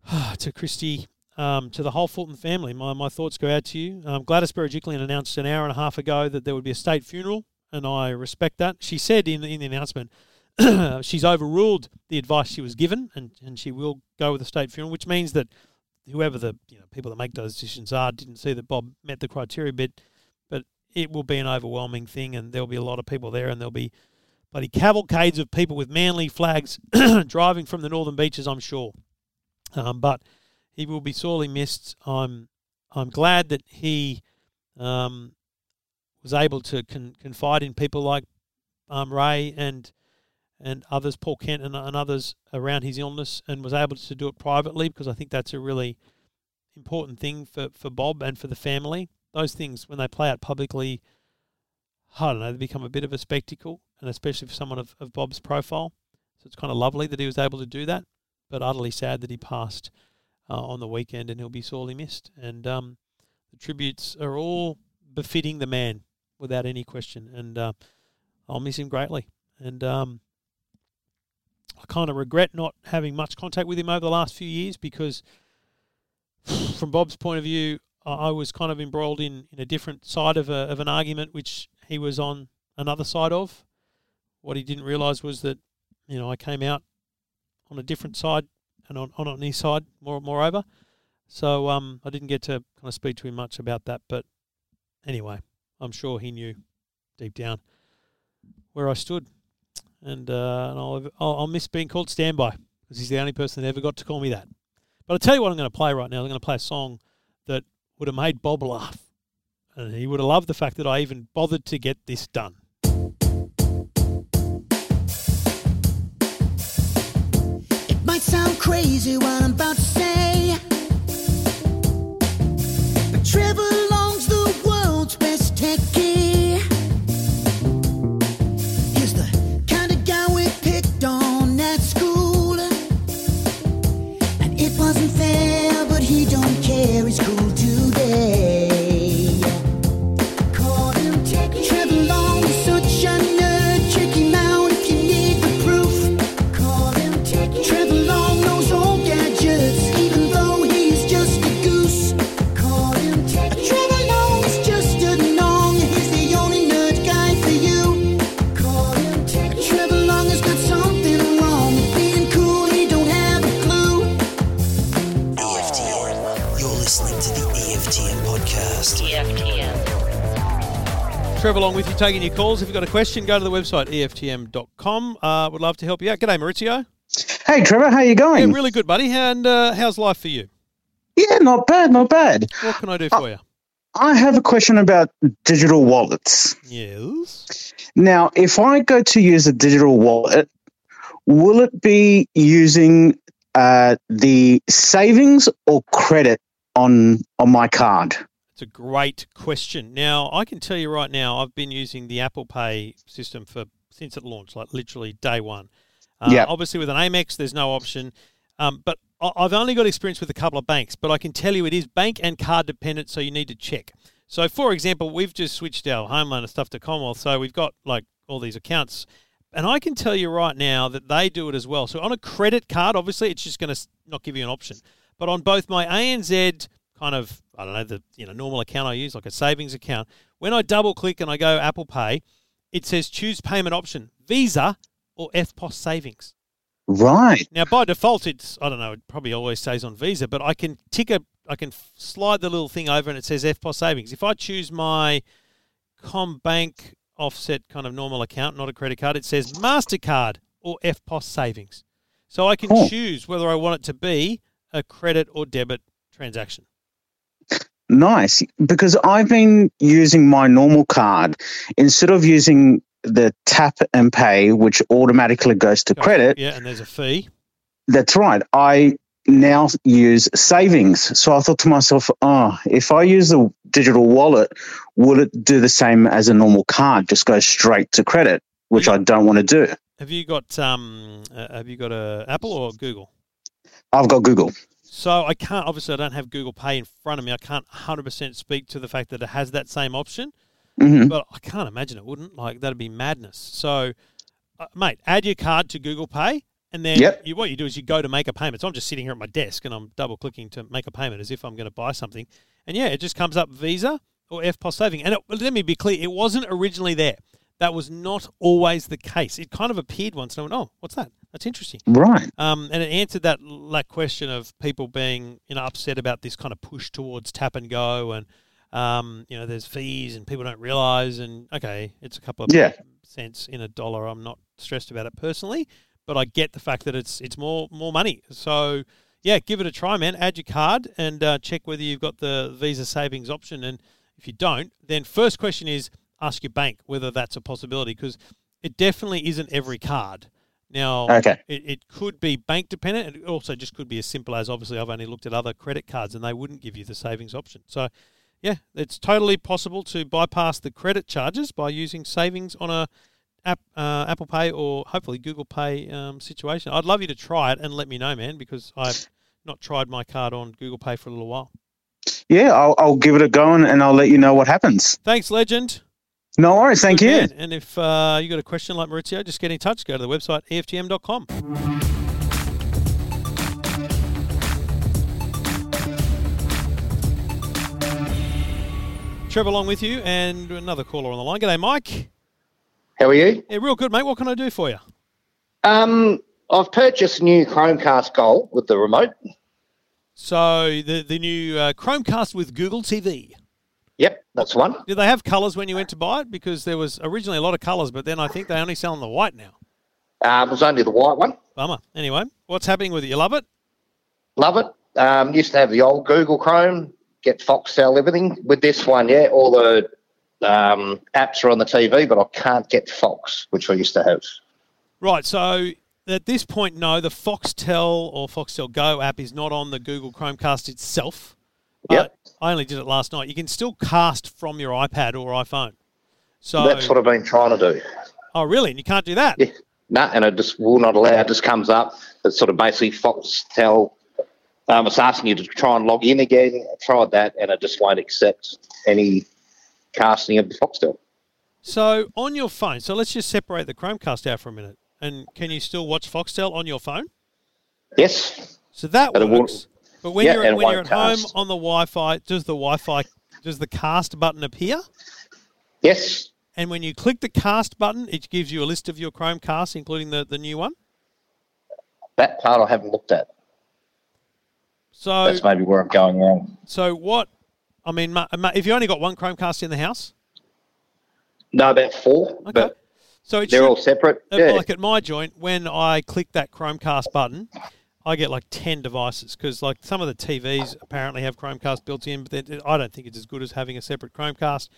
to Christy, um, to the whole Fulton family. My, my thoughts go out to you. Um, Gladys Berejiklian announced an hour and a half ago that there would be a state funeral and I respect that. She said in, in the announcement she's overruled the advice she was given, and, and she will go with the state funeral, which means that whoever the you know people that make those decisions are didn't see that Bob met the criteria, but but it will be an overwhelming thing, and there'll be a lot of people there, and there'll be bloody cavalcades of people with manly flags driving from the northern beaches, I'm sure. Um, but he will be sorely missed. I'm I'm glad that he um, was able to con- confide in people like um, Ray and and others, Paul Kent and, and others around his illness, and was able to do it privately because I think that's a really important thing for, for Bob and for the family. Those things, when they play out publicly, I don't know, they become a bit of a spectacle, and especially for someone of, of Bob's profile. So it's kind of lovely that he was able to do that, but utterly sad that he passed uh, on the weekend, and he'll be sorely missed. And um, the tributes are all befitting the man without any question. And uh, I'll miss him greatly. And um, I kind of regret not having much contact with him over the last few years because, from Bob's point of view, I was kind of embroiled in, in a different side of, a, of an argument which he was on another side of. What he didn't realise was that, you know, I came out on a different side and on, on, his side, more moreover. So um, I didn't get to kind of speak to him much about that. But anyway, I'm sure he knew deep down where I stood. And, uh, and I'll, I'll, I'll, miss being called Standby because he's the only person that ever got to call me that. But I'll tell you what I'm going to play right now. I'm going to play a song that would have made Bob laugh. And he would have loved the fact that I even bothered to get this done. It might sound crazy what I'm about to say, but Trevor Trevor along with you, taking your calls. If you've got a question, go to the website EFTM.com. Uh, would love to help you out. G'day, Maurizio. Hey, Trevor, how you Yeah, going? really good, buddy. And uh, how's life for you? Yeah, not bad, not bad. What can I do for you? I have a question about digital wallets. Yes. Now, if I go to use a digital wallet, will it be using uh, the savings or credit on on my card? It's a great question. Now, I can tell you right now, I've been using the Apple Pay system for since it launched, like literally day one. Uh, Yep. Obviously, with an Amex, there's no option. Um, but I- I've only got experience with a couple of banks, but I can tell you it is bank and card dependent, so you need to check. So, for example, we've just switched our home loan and stuff to Commonwealth, so we've got like all these accounts. And I can tell you right now that they do it as well. So, on a credit card, obviously, it's just going to not give you an option. But on both my ANZ kind of, I don't know, the you know normal account I use, like a savings account, when I double click and I go Apple Pay, it says choose payment option, Visa or EFTPOS savings. Right. Now, by default, it's I don't know. It probably always stays on Visa, but I can tick a, I can slide the little thing over, and it says EFTPOS savings. If I choose my CommBank offset kind of normal account, not a credit card, it says Mastercard or EFTPOS savings. So I can Cool. choose whether I want it to be a credit or debit transaction. Nice. Because I've been using my normal card instead of using the tap and pay, which automatically goes to credit. Yeah, and there's a fee. That's right. I now use savings. So I thought to myself, oh, if I use the digital wallet, will it do the same as a normal card? Just go straight to credit, which I don't want to do. Have you got um? Uh, have you got a Apple or Google? I've got Google. So I can't. Obviously, I don't have Google Pay in front of me. I can't 100% speak to the fact that it has that same option. hmm But I can't imagine it wouldn't. Like that'd be madness. So, uh, mate, add your card to Google Pay, and then Yep. you, what you do is you go to make a payment. So I'm just sitting here at my desk and I'm double clicking to make a payment as if I'm going to buy something, and yeah, it just comes up Visa or EFTPOS saving. And it, let me be clear, it wasn't originally there. That was not always the case. It kind of appeared once, and I went, "Oh, what's that? That's interesting." Right. Um, and it answered that that question of people being you know upset about this kind of push towards tap and go, and um, you know there's fees and people don't realise. And okay, it's a couple of Yeah. cents in a dollar. I'm not stressed about it personally, but I get the fact that it's it's more more money. So yeah, give it a try, man. Add your card and uh, check whether you've got the Visa savings option. And if you don't, then first question is ask your bank whether that's a possibility because it definitely isn't every card. Now, Okay. it, it could be bank dependent. It also just could be as simple as obviously I've only looked at other credit cards and they wouldn't give you the savings option. So, yeah, it's totally possible to bypass the credit charges by using savings on a app, uh, Apple Pay or hopefully Google Pay um, situation. I'd love you to try it and let me know, man, because I've not tried my card on Google Pay for a little while. Yeah, I'll, I'll give it a go and, and I'll let you know what happens. Thanks, legend. No worries. Thank Good you. man. And if uh, you got a question like Maurizio, just get in touch. Go to the website EFTM.com. Trevor along with you and another caller on the line. G'day, Mike. How are you? Yeah, real good, mate. What can I do for you? Um, I've purchased a new Chromecast Gold with the remote. So the the new uh, Chromecast with Google TV. Yep, that's one. Did they have colours when you went to buy it? Because there was originally a lot of colours, but then I think they only sell in the white now. Um, it was only the white one. Bummer. Anyway, what's happening with it? You love it? Love it. Um, used to have the old Google Chrome, get Foxtel, everything. With this one, yeah, all the um, apps are on the TV, but I can't get Fox, which I used to have. Right. So at this point, no, the Foxtel or Foxtel Go app is not on the Google Chromecast itself. Yep. I only did it last night. You can still cast from your iPad or iPhone. So, That's what I've been trying to do. oh, really? And you can't do that? Yeah. No, and it just will not allow. It just comes up. It's sort of basically Foxtel. Um, it's asking you to try and log in again. I tried that, and it just won't accept any casting of the Foxtel. So on your phone, so let's just separate the Chromecast out for a minute. And can you still watch Foxtel on your phone? Yes. So that But works. But when Yeah, you're when you're at home on the Wi-Fi, does the Wi-Fi does the cast button appear? Yes. And when you click the cast button, it gives you a list of your Chromecasts, including the, the new one. That part I haven't looked at. So That's maybe where I'm going wrong. So what? I mean, if you only got one Chromecast in the house, No, about four, Okay. but So they're should, all separate. Yeah. like at my joint, when I click that Chromecast button, I get like ten devices because like some of the TVs apparently have Chromecast built in, but I don't think it's as good as having a separate Chromecast.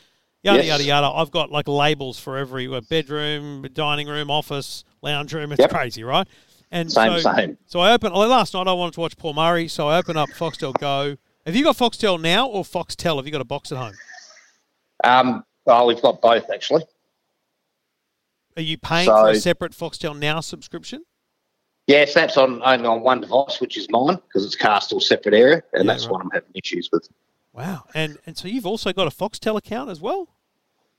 Yada Yes. yada yada. I've got like labels for every uh, bedroom, dining room, office, lounge room. It's Yep. crazy, right? And Same, so, same. So I open. Well, last night I wanted to watch Paul Murray, so I open up Foxtel Go. Have you got Foxtel now or Foxtel? Have you got a box at home? Um, well, we've got both actually. Are you paying for a separate Foxtel Now subscription? Yes, that's on only on one device, which is mine because it's cast to a separate area, and Yeah, that's right. what I'm having issues with. Wow. And and so you've also got a Foxtel account as well.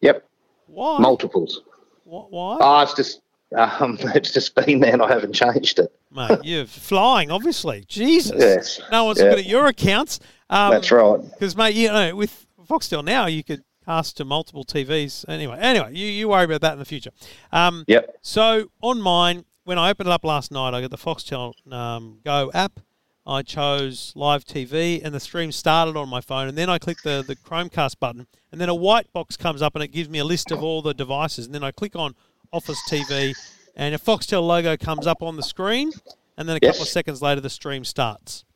Yep, Why? multiples. Wh- Why? Oh, it's just um, it's just been there, and I haven't changed it. Mate, you're flying, obviously. Jesus. Yes. No one's Yeah. looking at your accounts. Um, That's right. Because, mate, you know, with Foxtel now, you could cast to multiple TVs. Anyway, anyway, you, you worry about that in the future. Um, Yep. So on mine, when I opened it up last night, I got the Foxtel um, Go app. I chose live TV, and the stream started on my phone. And then I click the, the Chromecast button, and then a white box comes up, and it gives me a list of all the devices. And then I click on Office TV, and a Foxtel logo comes up on the screen, and then a couple of seconds later, the stream starts.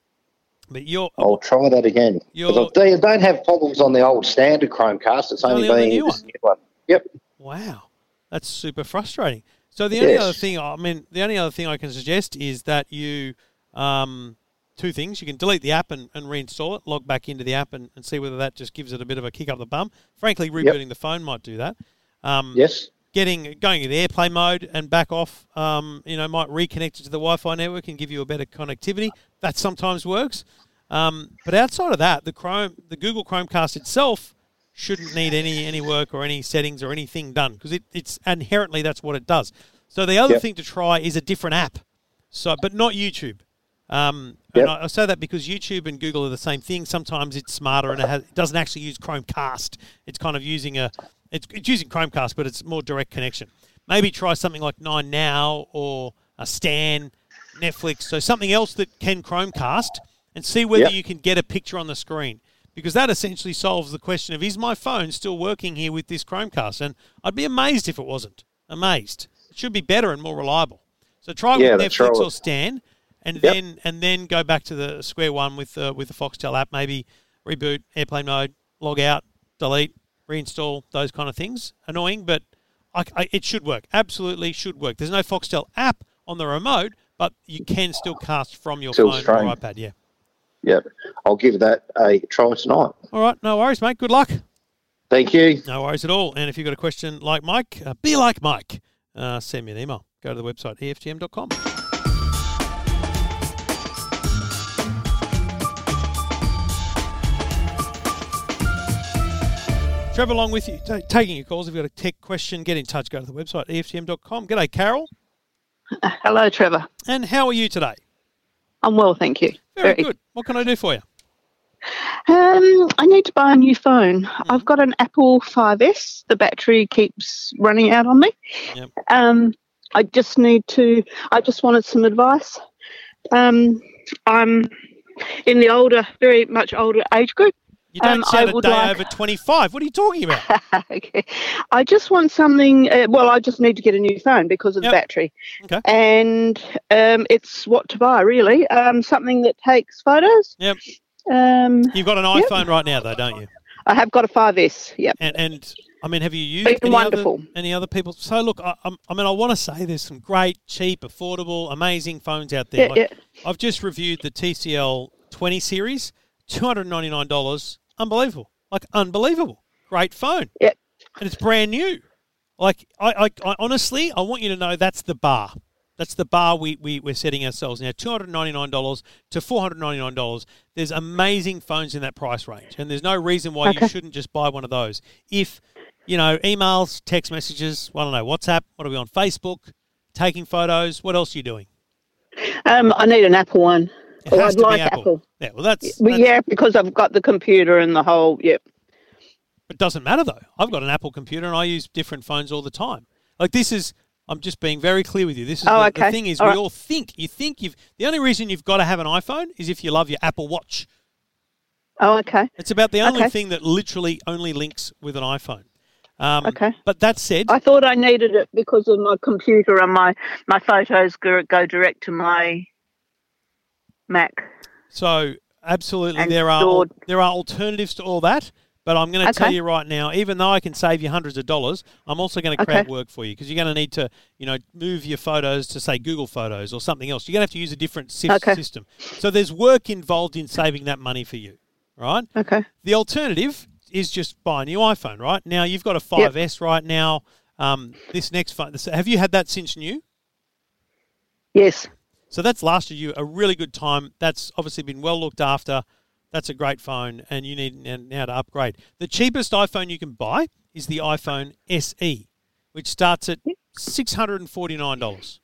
But you're I'll try that again. You're- they don't have problems on the old standard Chromecast. It's only only, on the been new one. new one. Yep. Wow, that's super frustrating. So the only Yes. other thing, I mean, the only other thing I can suggest is that you, um, two things. You can delete the app and, and reinstall it, log back into the app, and, and see whether that just gives it a bit of a kick up the bum. Frankly, rebooting the phone might do that. Um, Yes. Getting going into airplane mode and back off, um, you know, might reconnect it to the Wi-Fi network and give you a better connectivity. That sometimes works. Um, but outside of that, the Chrome, the Google Chromecast itself shouldn't need any any work or any settings or anything done because it, it's inherently that's what it does. So the other Yep. thing to try is a different app. So, but not YouTube. Um, Yep. And I, I say that because YouTube and Google are the same thing. Sometimes it's smarter and it, has, it doesn't actually use Chromecast. It's kind of using a it's, it's using Chromecast, but it's more direct connection. Maybe try something like Nine Now or a Stan, Netflix, so something else that can Chromecast, and see whether Yep. you can get a picture on the screen. Because that essentially solves the question of is my phone still working here with this Chromecast? And I'd be amazed if it wasn't. Amazed. It should be better and more reliable. So try Yeah, with Netflix or Stan, and Yep. then and then go back to the square one with the with the Foxtel app. Maybe reboot, airplane mode, log out, delete, reinstall, those kind of things. Annoying, but I, I, it should work. Absolutely should work. There's no Foxtel app on the remote, but you can still cast from your Still phone stream. or iPad. Yeah. Yep. I'll give that a try tonight. All right, no worries, mate. Good luck. Thank you. No worries at all. And if you've got a question like Mike, uh, be like Mike. Uh, send me an email. Go to the website, EFTM.com. Trevor, along with you, ta taking your calls. If you've got a tech question, get in touch. Go to the website, EFTM.com. G'day, Carol. Hello, Trevor. And how are you today? I'm well, thank you. Very good. What can I do for you? Um, I need to buy a new phone. I've got an Apple 5S. The battery keeps running out on me. Yep. Um, I just need to. I just wanted some advice. Um, I'm in the older, very much older age group. You don't Um, I sound a day like- over 25. What are you talking about? okay. I just want something. Uh, well, I just need to get a new phone because of Yep. the battery. Okay. And um, it's what to buy, really. Um, something that takes photos. Yep. Um, You've got an Yep. iPhone right now, though, don't you? I have got a 5S. Yep. And, and I mean, have you used Been any other, wonderful. any other people? So, look, I, I mean, I want to say there's some great, cheap, affordable, amazing phones out there. Yeah, Like, yeah. I've just reviewed the TCL 20 series, $299. Unbelievable. Like, unbelievable. Great phone. Yep. And it's brand new. Like, I, I, I honestly, I want you to know that's the bar. That's the bar we, we, we're setting ourselves now. $299 to $499. There's amazing phones in that price range. And there's no reason why you shouldn't just buy one of those. If, you know, emails, text messages, I don't know, WhatsApp, what are we on? Facebook, taking photos. What else are you doing? Um, I need an Apple one. It Oh, I'd like Apple. Apple. Yeah, well, that's, that's yeah, because I've got the computer and the whole. Yep. It doesn't matter though. I've got an Apple computer and I use different phones all the time. Like this is, I'm just being very clear with you. This is Oh, the, okay. the thing is All we right. all think you think you've the only reason you've got to have an iPhone is if you love your Apple Watch. Oh, okay. It's about the only Okay. thing that literally only links with an iPhone. Um, Okay. But that said, I thought I needed it because of my computer and my my photos go, go direct to my Mac. So absolutely, And there are stored. there are alternatives to all that. But I'm going to tell you right now, even though I can save you hundreds of dollars, I'm also going to create Okay. work for you because you're going to need to, you know, move your photos to say Google Photos or something else. You're going to have to use a different Okay. system. So there's work involved in saving that money for you, right? Okay. The alternative is just buy a new iPhone, right? Now you've got a 5S right now. Um, this next phone, have you had that since new? Yes. So that's lasted you a really good time. That's obviously been well looked after. That's a great phone, and you need now to upgrade. The cheapest iPhone you can buy is the iPhone SE, which starts at six hundred and forty nine dollars,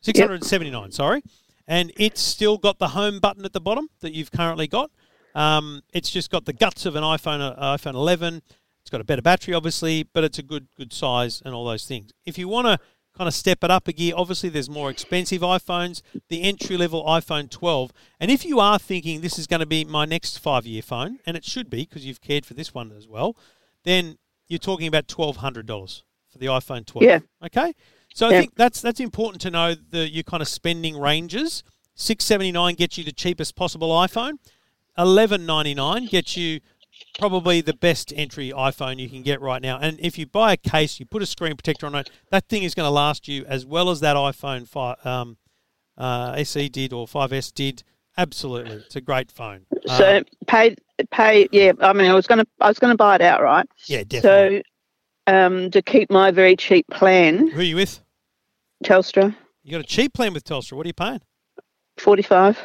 six hundred and seventy nine. Sorry, and it's still got the home button at the bottom that you've currently got. Um, it's just got the guts of an iPhone, uh, iPhone 11. It's got a better battery, obviously, but it's a good good size and all those things. If you want to kind of step it up a gear, obviously there's more expensive iPhones, the entry level iPhone 12. And if you are thinking this is going to be my next five year phone, and it should be because you've cared for this one as well, then you're talking about twelve hundred dollars for the iPhone 12. Yeah. Okay. So I think that's that's important to know the your kind of spending ranges. Six seventy nine gets you the cheapest possible iPhone. Eleven ninety nine gets you probably the best entry iPhone you can get right now. And if you buy a case, you put a screen protector on it, that thing is going to last you as well as that iPhone 5, um, uh, SE did or 5S did. Absolutely, it's a great phone. So Um, pay pay yeah. I mean, I was gonna I was gonna buy it outright. yeah, definitely. So um, to keep my very cheap plan, Who are you with? Telstra, You got a cheap plan with Telstra. What are you paying? forty five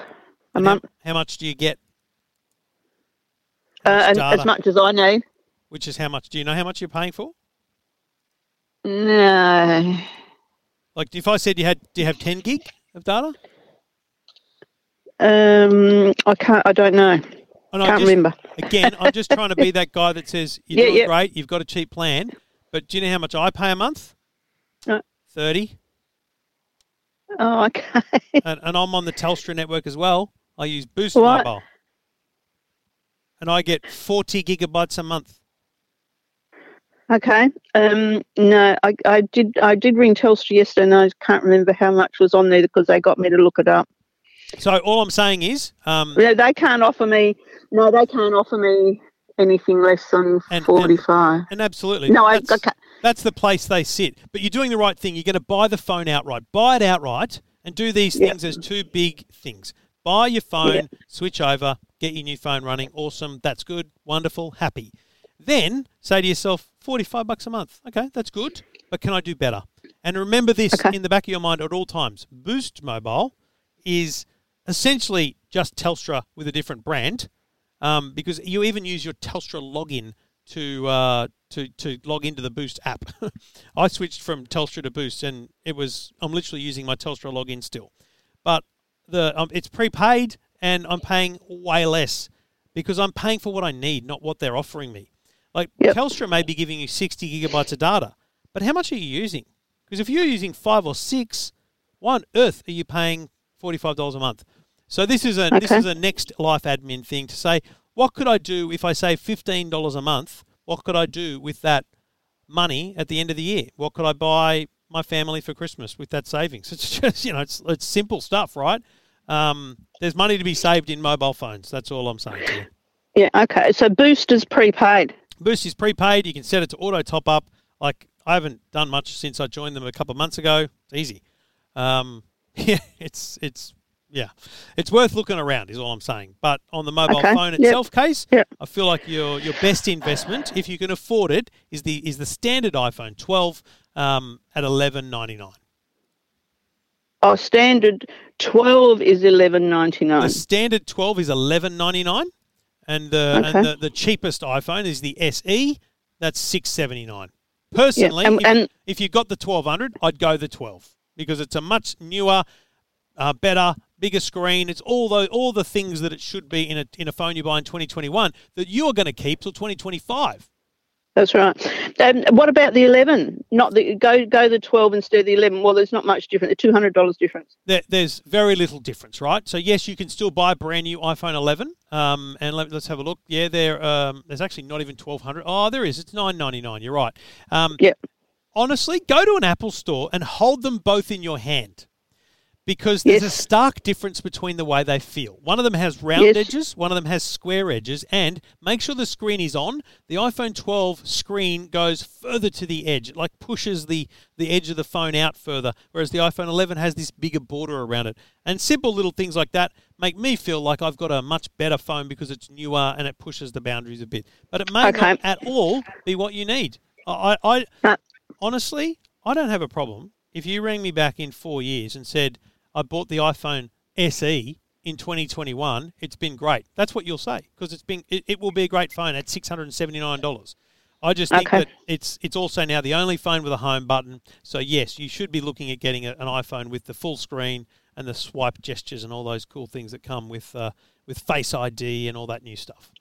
a And how, month, how much do you get? Uh, and data? as much as I need. Which is how much? Do you know how much you're paying for? No, Like, if I said you had, do you have 10 gig of data? um, I can't. I don't know. No, Can't just- remember. Again, I'm just trying to be that guy that says you're Yeah, doing yeah. great, you've got a cheap plan, but do you know how much I pay a month? No. Oh, okay. and, and I'm on the Telstra network as well. I use Boost What? Mobile, and I get 40 gigabytes a month. Okay. Um, no, I, I did. I did ring Telstra yesterday, and I can't remember how much was on there because they got me to look it up. So all I'm saying is, um, No, they can't offer me. No, they can't offer me anything less than And- forty-five. and absolutely, no, that's, I can't. that's the place they sit. But you're doing the right thing. You're going to buy the phone outright. Buy it outright, and do these Yeah. things as two big things. Buy your phone, Yeah. switch over, get your new phone running. Awesome. That's good. Wonderful. Happy. Then say to yourself, 45 bucks a month. Okay, that's good, but can I do better? And remember this Okay. in the back of your mind at all times. Boost Mobile is essentially just Telstra with a different brand um, because you even use your Telstra login to uh, to to log into the Boost app. I switched from Telstra to Boost, and it was I'm literally using my Telstra login still, but the um, it's prepaid, and I'm paying way less because I'm paying for what I need, not what they're offering me. Like Yep. Telstra may be giving you 60 gigabytes of data, but how much are you using? Because if you're using five or six, why on earth are you paying $45 a month? So this is a this is a next life admin thing to say, what could I do if I save $15 a month? What could I do with that money at the end of the year? What could I buy my family for Christmas with that savings? It's just, you know, it's, it's simple stuff, right? Um, there's money to be saved in mobile phones. That's all I'm saying to you. Yeah. Okay. So Boost is prepaid. Boost is prepaid. You can set it to auto top up. Like I haven't done much since I joined them a couple of months ago. It's easy. Um, yeah, it's it's yeah, it's worth looking around. Is all I'm saying. But on the mobile Okay, phone yep, itself case, yep. I feel like your your best investment, if you can afford it, is the is the standard iPhone 12 um, at 11.99. Oh, standard twelve is 11.99. The standard 12 is 11.99, and the Okay. and the, the cheapest iPhone is the SE. That's 6.79. Personally, and- if, and- if you got the 1200, I'd go the 12 because it's a much newer, uh, better, bigger screen. It's all the all the things that it should be in a in a phone you buy in 2021 that you're going to keep till 2025. That's right. Um, what about the 11? Not the go go the 12 instead of the 11. Well, there's not much difference. $200 difference. There, there's very little difference, right? So yes, you can still buy a brand new iPhone 11. Um, and let, us have a look. Yeah, there. Um, there's actually not even 1200. Oh, there is. It's 999. You're right. Um, Yep. honestly, go to an Apple store and hold them both in your hand. Because there's a stark difference between the way they feel. One of them has round Yes. edges, one of them has square edges, and make sure the screen is on. The iPhone 12 screen goes further to the edge, it like pushes the, the edge of the phone out further, whereas the iPhone 11 has this bigger border around it. And simple little things like that make me feel like I've got a much better phone because it's newer and it pushes the boundaries a bit. But it may Okay. not at all be what you need. I, I, Uh, honestly, I don't have a problem if you rang me back in four years and said I bought the iPhone SE in 2021. It's been great. That's what you'll say because it's been it, it will be a great phone at six hundred and seventy nine dollars. I just think Okay. that it's it's also now the only phone with a home button. So yes, you should be looking at getting a, an iPhone with the full screen and the swipe gestures and all those cool things that come with uh, with Face ID and all that new stuff.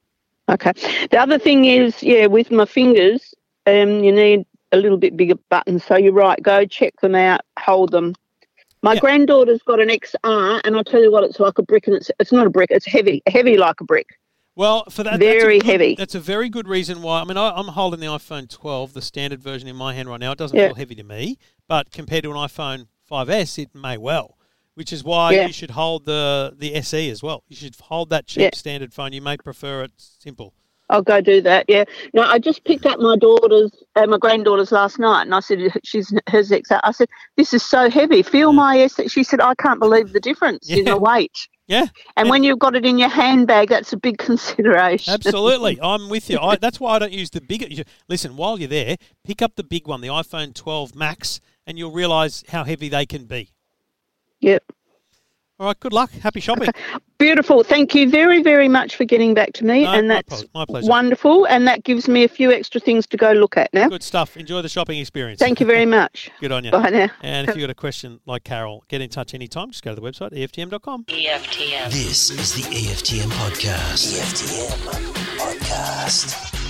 Okay. The other thing is, yeah, with my fingers, um, you need a little bit bigger buttons. So you're right. Go check them out. Hold them. My Yeah. granddaughter's got an XR, and I'll tell you what, it's like a brick, and it's it's not a brick. It's heavy, heavy like a brick. Well, for that, Very that's good, heavy. That's a very good reason why. I mean, I, I'm holding the iPhone 12, the standard version, in my hand right now. It doesn't Yeah. feel heavy to me, but compared to an iPhone 5S, it may well. Which is why Yeah. you should hold the the SE as well. You should hold that cheap standard phone. You may prefer it simple. I'll go do that. Yeah. No, I just picked up my daughter's, uh, my granddaughter's last night, and I said she's hers XR. I said this is so heavy. Feel my S. She said I can't believe the difference in the weight. Yeah, And when you've got it in your handbag, that's a big consideration. absolutely. I'm with you. I, that's why I don't use the bigger. you- Listen, while you're there, pick up the big one, the iPhone 12 Max, and you'll realise how heavy they can be. Yep. All right, good luck. Happy shopping. Beautiful. Thank you very, very much for getting back to me. No, and that's my pleasure. wonderful. And that gives me a few extra things to go look at now. Good stuff. Enjoy the shopping experience. Thank you very much. Good on you. Bye now. And if you've got a question like Carol, get in touch anytime. Just go to the website, EFTM.com. EFTM. This is the EFTM podcast. EFTM podcast.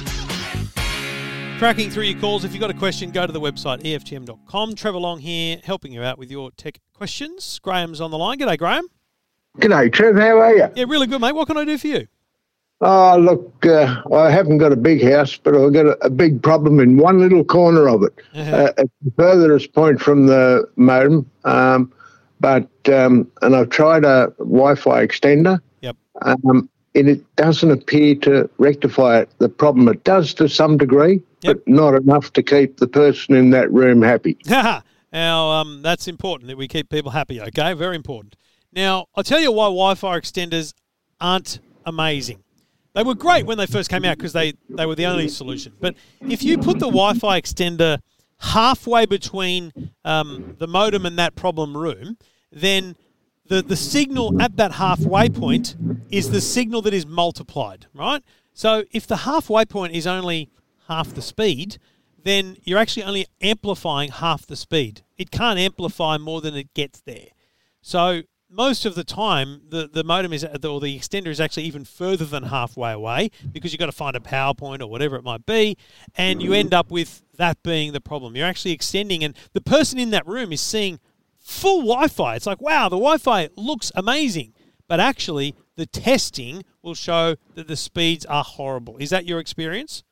Tracking through your calls. If you've got a question, go to the website, EFTM.com. Trevor Long here, helping you out with your tech questions. Graham's on the line. G'day, Graham. G'day, Trev. How are you? Yeah, really good, mate. What can I do for you? Oh, look, uh, I haven't got a big house, but I've got a, a big problem in one little corner of it. Uh, it's the furthest point from the modem, um, but um, and I've tried a Wi-Fi extender. Yep. Um, and it doesn't appear to rectify it. The problem it does to some degree, Yep. but not enough to keep the person in that room happy. now, um, that's important that we keep people happy, okay? Very important. Now, I'll tell you why Wi Fi extenders aren't amazing. They were great when they first came out because they, they were the only solution. But if you put the Wi Fi extender halfway between um, the modem and that problem room, then the, the signal mm-hmm. at that halfway point is the signal that is multiplied, right? So if the halfway point is only half the speed, then you're actually only amplifying half the speed. It can't amplify more than it gets there. So most of the time, the, the modem is or the extender is actually even further than halfway away because you've got to find a PowerPoint or whatever it might be, and you mm-hmm. end up with that being the problem. You're actually extending, and the person in that room is seeing full Wi-Fi. It's like, wow, the Wi-Fi looks amazing, but actually the testing will show that the speeds are horrible. Is that your experience?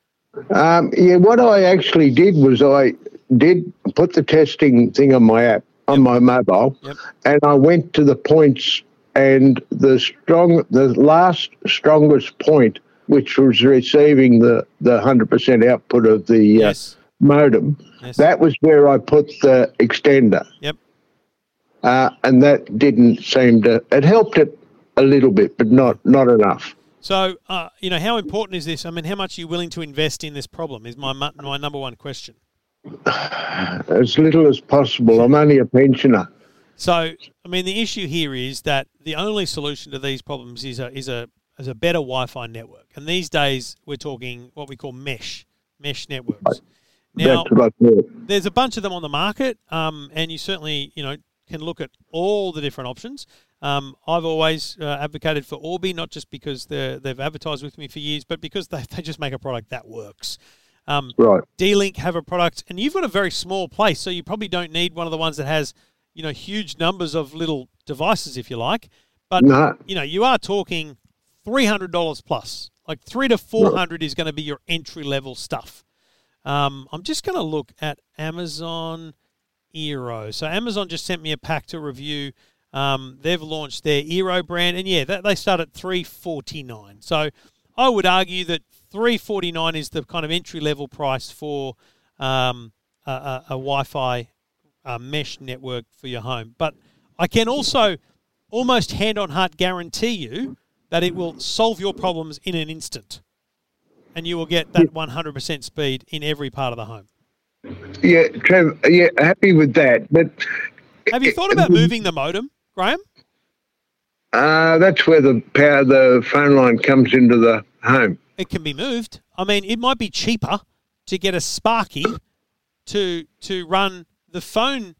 Um, yeah, what I actually did was I did put the testing thing on my app on my mobile, Yep. and I went to the points, and the strong, the last strongest point, which was receiving the the hundred percent output of the Yes. uh, modem, Yes. that was where I put the extender, Yep. Uh, and that didn't seem to. It helped it a little bit, but not not enough. So, uh, you know, how important is this? I mean, how much are you willing to invest in this problem? Is my my number one question. As little as possible. I'm only a pensioner. So, I mean, the issue here is that the only solution to these problems is a is a is a better Wi-Fi network. And these days, we're talking what we call mesh mesh networks. Now, That's what I there's a bunch of them on the market, um, and you certainly you know can look at all the different options. Um, I've always uh, advocated for Orbi, not just because they've advertised with me for years, but because they, they just make a product that works. Um, Right. D-Link have a product, and you've got a very small place, so you probably don't need one of the ones that has, you know, huge numbers of little devices, if you like. But No. you know, you are talking three hundred dollars plus. Like three to four hundred is going to be your entry level stuff. Um, I'm just going to look at Amazon Eero. So Amazon just sent me a pack to review. Um, they've launched their Eero brand, and yeah, that, they start at three forty nine. So I would argue that three forty nine is the kind of entry level price for um, a, a, a Wi-Fi uh, mesh network for your home. But I can also almost hand on heart guarantee you that it will solve your problems in an instant, and you will get that one hundred percent speed in every part of the home. Yeah, Trev. Yeah, happy with that. But Have you thought about moving the modem, Graham? uh, that's where the power, the phone line comes into the home. It can be moved. I mean, it might be cheaper to get a Sparky to to run the phone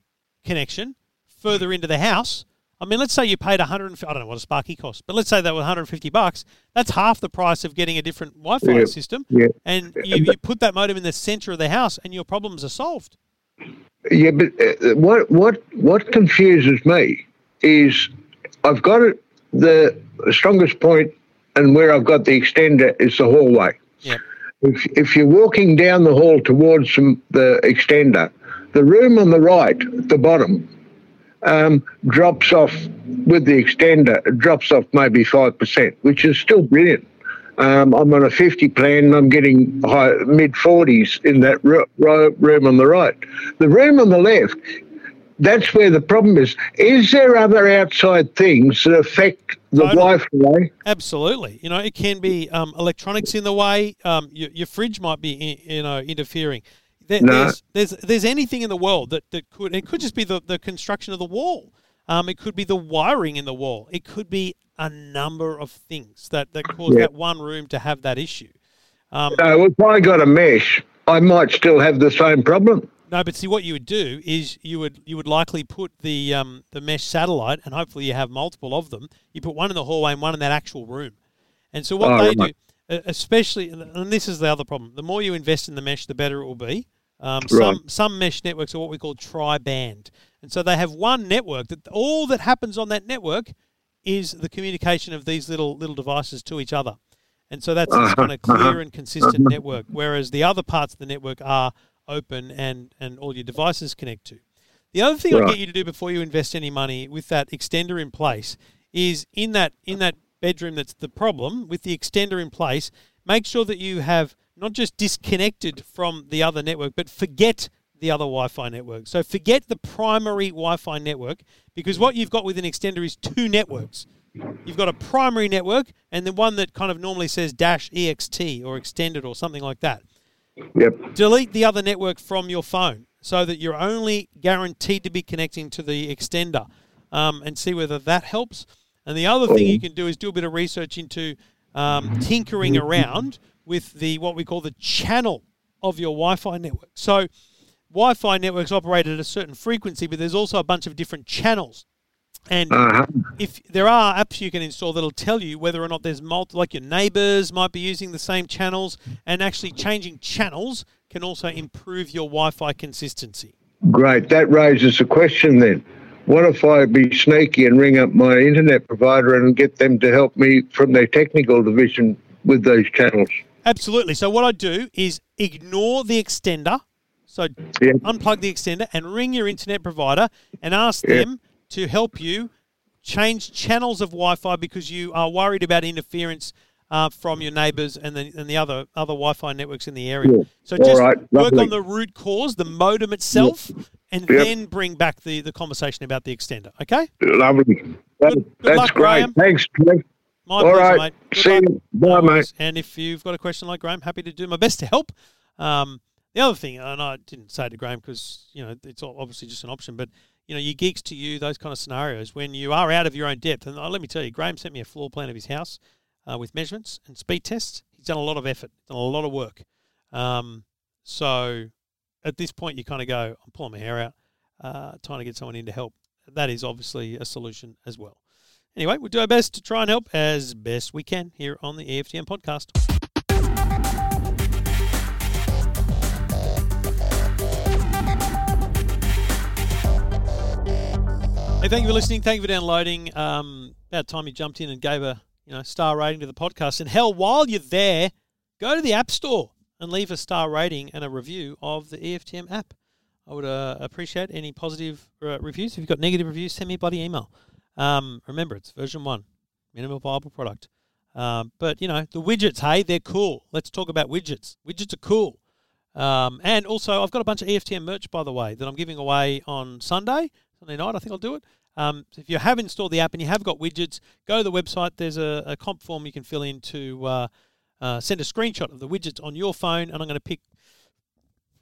connection further into the house. I mean, let's say you paid 100. I don't know what a Sparky costs, but let's say that was 150 bucks. That's half the price of getting a different Wi-Fi Yeah, system. yeah. And you, you put that modem in the center of the house, and your problems are solved. Yeah, but uh, what what what confuses me is I've got it. The strongest point and where I've got the extender is the hallway. Yeah. If if you're walking down the hall towards the extender, the room on the right, at the bottom, um, drops off with the extender. It drops off maybe five percent, which is still brilliant. Um, I'm on a 50 plan and I'm getting high, mid 40s in that ro- ro- room on the right. The room on the left, that's where the problem is. Is there other outside things that affect the Totally. Wi-Fi? Absolutely. You know, it can be um, electronics in the way. Um, your, your fridge might be, i- you know, interfering. There, No. there's, there's there's anything in the world that, that could. It could just be the, the construction of the wall. Um, it could be the wiring in the wall. It could be a number of things that, that cause Yeah. that one room to have that issue. Um, So if I got a mesh, I might still have the same problem. No, but see, what you would do is you would you would likely put the um, the mesh satellite, and hopefully you have multiple of them. You put one in the hallway and one in that actual room. And so what Oh, they right. do, uh, especially, and this is the other problem: the more you invest in the mesh, the better it will be. Um, Right. Some some mesh networks are what we call tri-band, and so they have one network that all that happens on that network is the communication of these little little devices to each other. And so that's Uh-huh, kind of clear uh-huh, and consistent uh-huh. network, whereas the other parts of the network are open and, and all your devices connect to. The other thing I'll get you to do before you invest any money with that extender in place is in that in that bedroom that's the problem with the extender in place, make sure that you have not just disconnected from the other network, but forget the other Wi-Fi network. So forget the primary Wi-Fi network because what you've got with an extender is two networks. You've got a primary network and the one that kind of normally says dash ext or extended or something like that. Yep. Delete the other network from your phone so that you're only guaranteed to be connecting to the extender um, and see whether that helps. And the other thing you can do is do a bit of research into um, tinkering around with the what we call the channel of your Wi-Fi network. So Wi-Fi networks operate at a certain frequency, but there's also a bunch of different channels. And Uh-huh. if there are apps you can install that'll tell you whether or not there's multi, like your neighbors might be using the same channels, and actually changing channels can also improve your Wi-Fi consistency. Great. That raises a question then. What if I be sneaky and ring up my internet provider and get them to help me from their technical division with those channels? Absolutely. So what I do is ignore the extender. So Yeah. unplug the extender and ring your internet provider and ask Yeah. them to help you change channels of Wi-Fi because you are worried about interference uh, from your neighbours and the and the other other Wi-Fi networks in the area. Yeah. So just right. work on the root cause, the modem itself, and Yep. then bring back the, the conversation about the extender. Okay. Lovely. That- good that's luck, great. Graham. Thanks, Trev. My All pleasure, right. mate. See you. Bye, mate. And if you've got a question like Graham, happy to do my best to help. Um, the other thing, and I didn't say to Graham because you know it's obviously just an option, but you know, you Geeks2U, those kind of scenarios when you are out of your own depth. And uh, let me tell you, Graham sent me a floor plan of his house uh, with measurements and speed tests. He's done a lot of effort, done a lot of work. Um, so at this point, you kind of go, I'm pulling my hair out, uh, trying to get someone in to help. That is obviously a solution as well. Anyway, we'll do our best to try and help as best we can here on the EFTM podcast. Hey, thank you for listening. Thank you for downloading. Um, about time you jumped in and gave a you know star rating to the podcast. And hell, while you're there, go to the App Store and leave a star rating and a review of the EFTM app. I would uh, appreciate any positive uh, reviews. If you've got negative reviews, send me a bloody email. Um, remember, it's version one, minimal viable product. Um, but you know the widgets, hey, they're cool. Let's talk about widgets. Widgets are cool. Um, and also, I've got a bunch of EFTM merch, by the way, that I'm giving away on Sunday, Sunday night. I think I'll do it. Um, so if you have installed the app and you have got widgets, go to the website. There's a, a comp form you can fill in to uh, uh, send a screenshot of the widgets on your phone, and I'm going to pick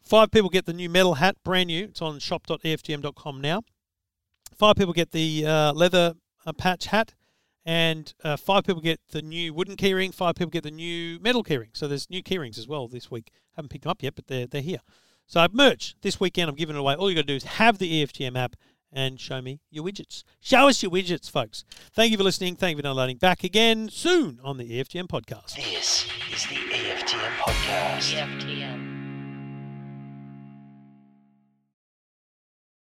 five people get the new metal hat, brand new. It's on shop.eftm.com now. Five people get the uh, leather uh, patch hat, and uh, five people get the new wooden keyring. Five people get the new metal keyring. So there's new keyrings as well this week. Haven't picked them up yet, but they're they're here. So merch this weekend. I'm giving it away. All you got to do is have the EFTM app and show me your widgets. Show us your widgets, folks. Thank you for listening. Thank you for downloading. Back again soon on the EFTM podcast. This is the EFTM podcast. EFTM.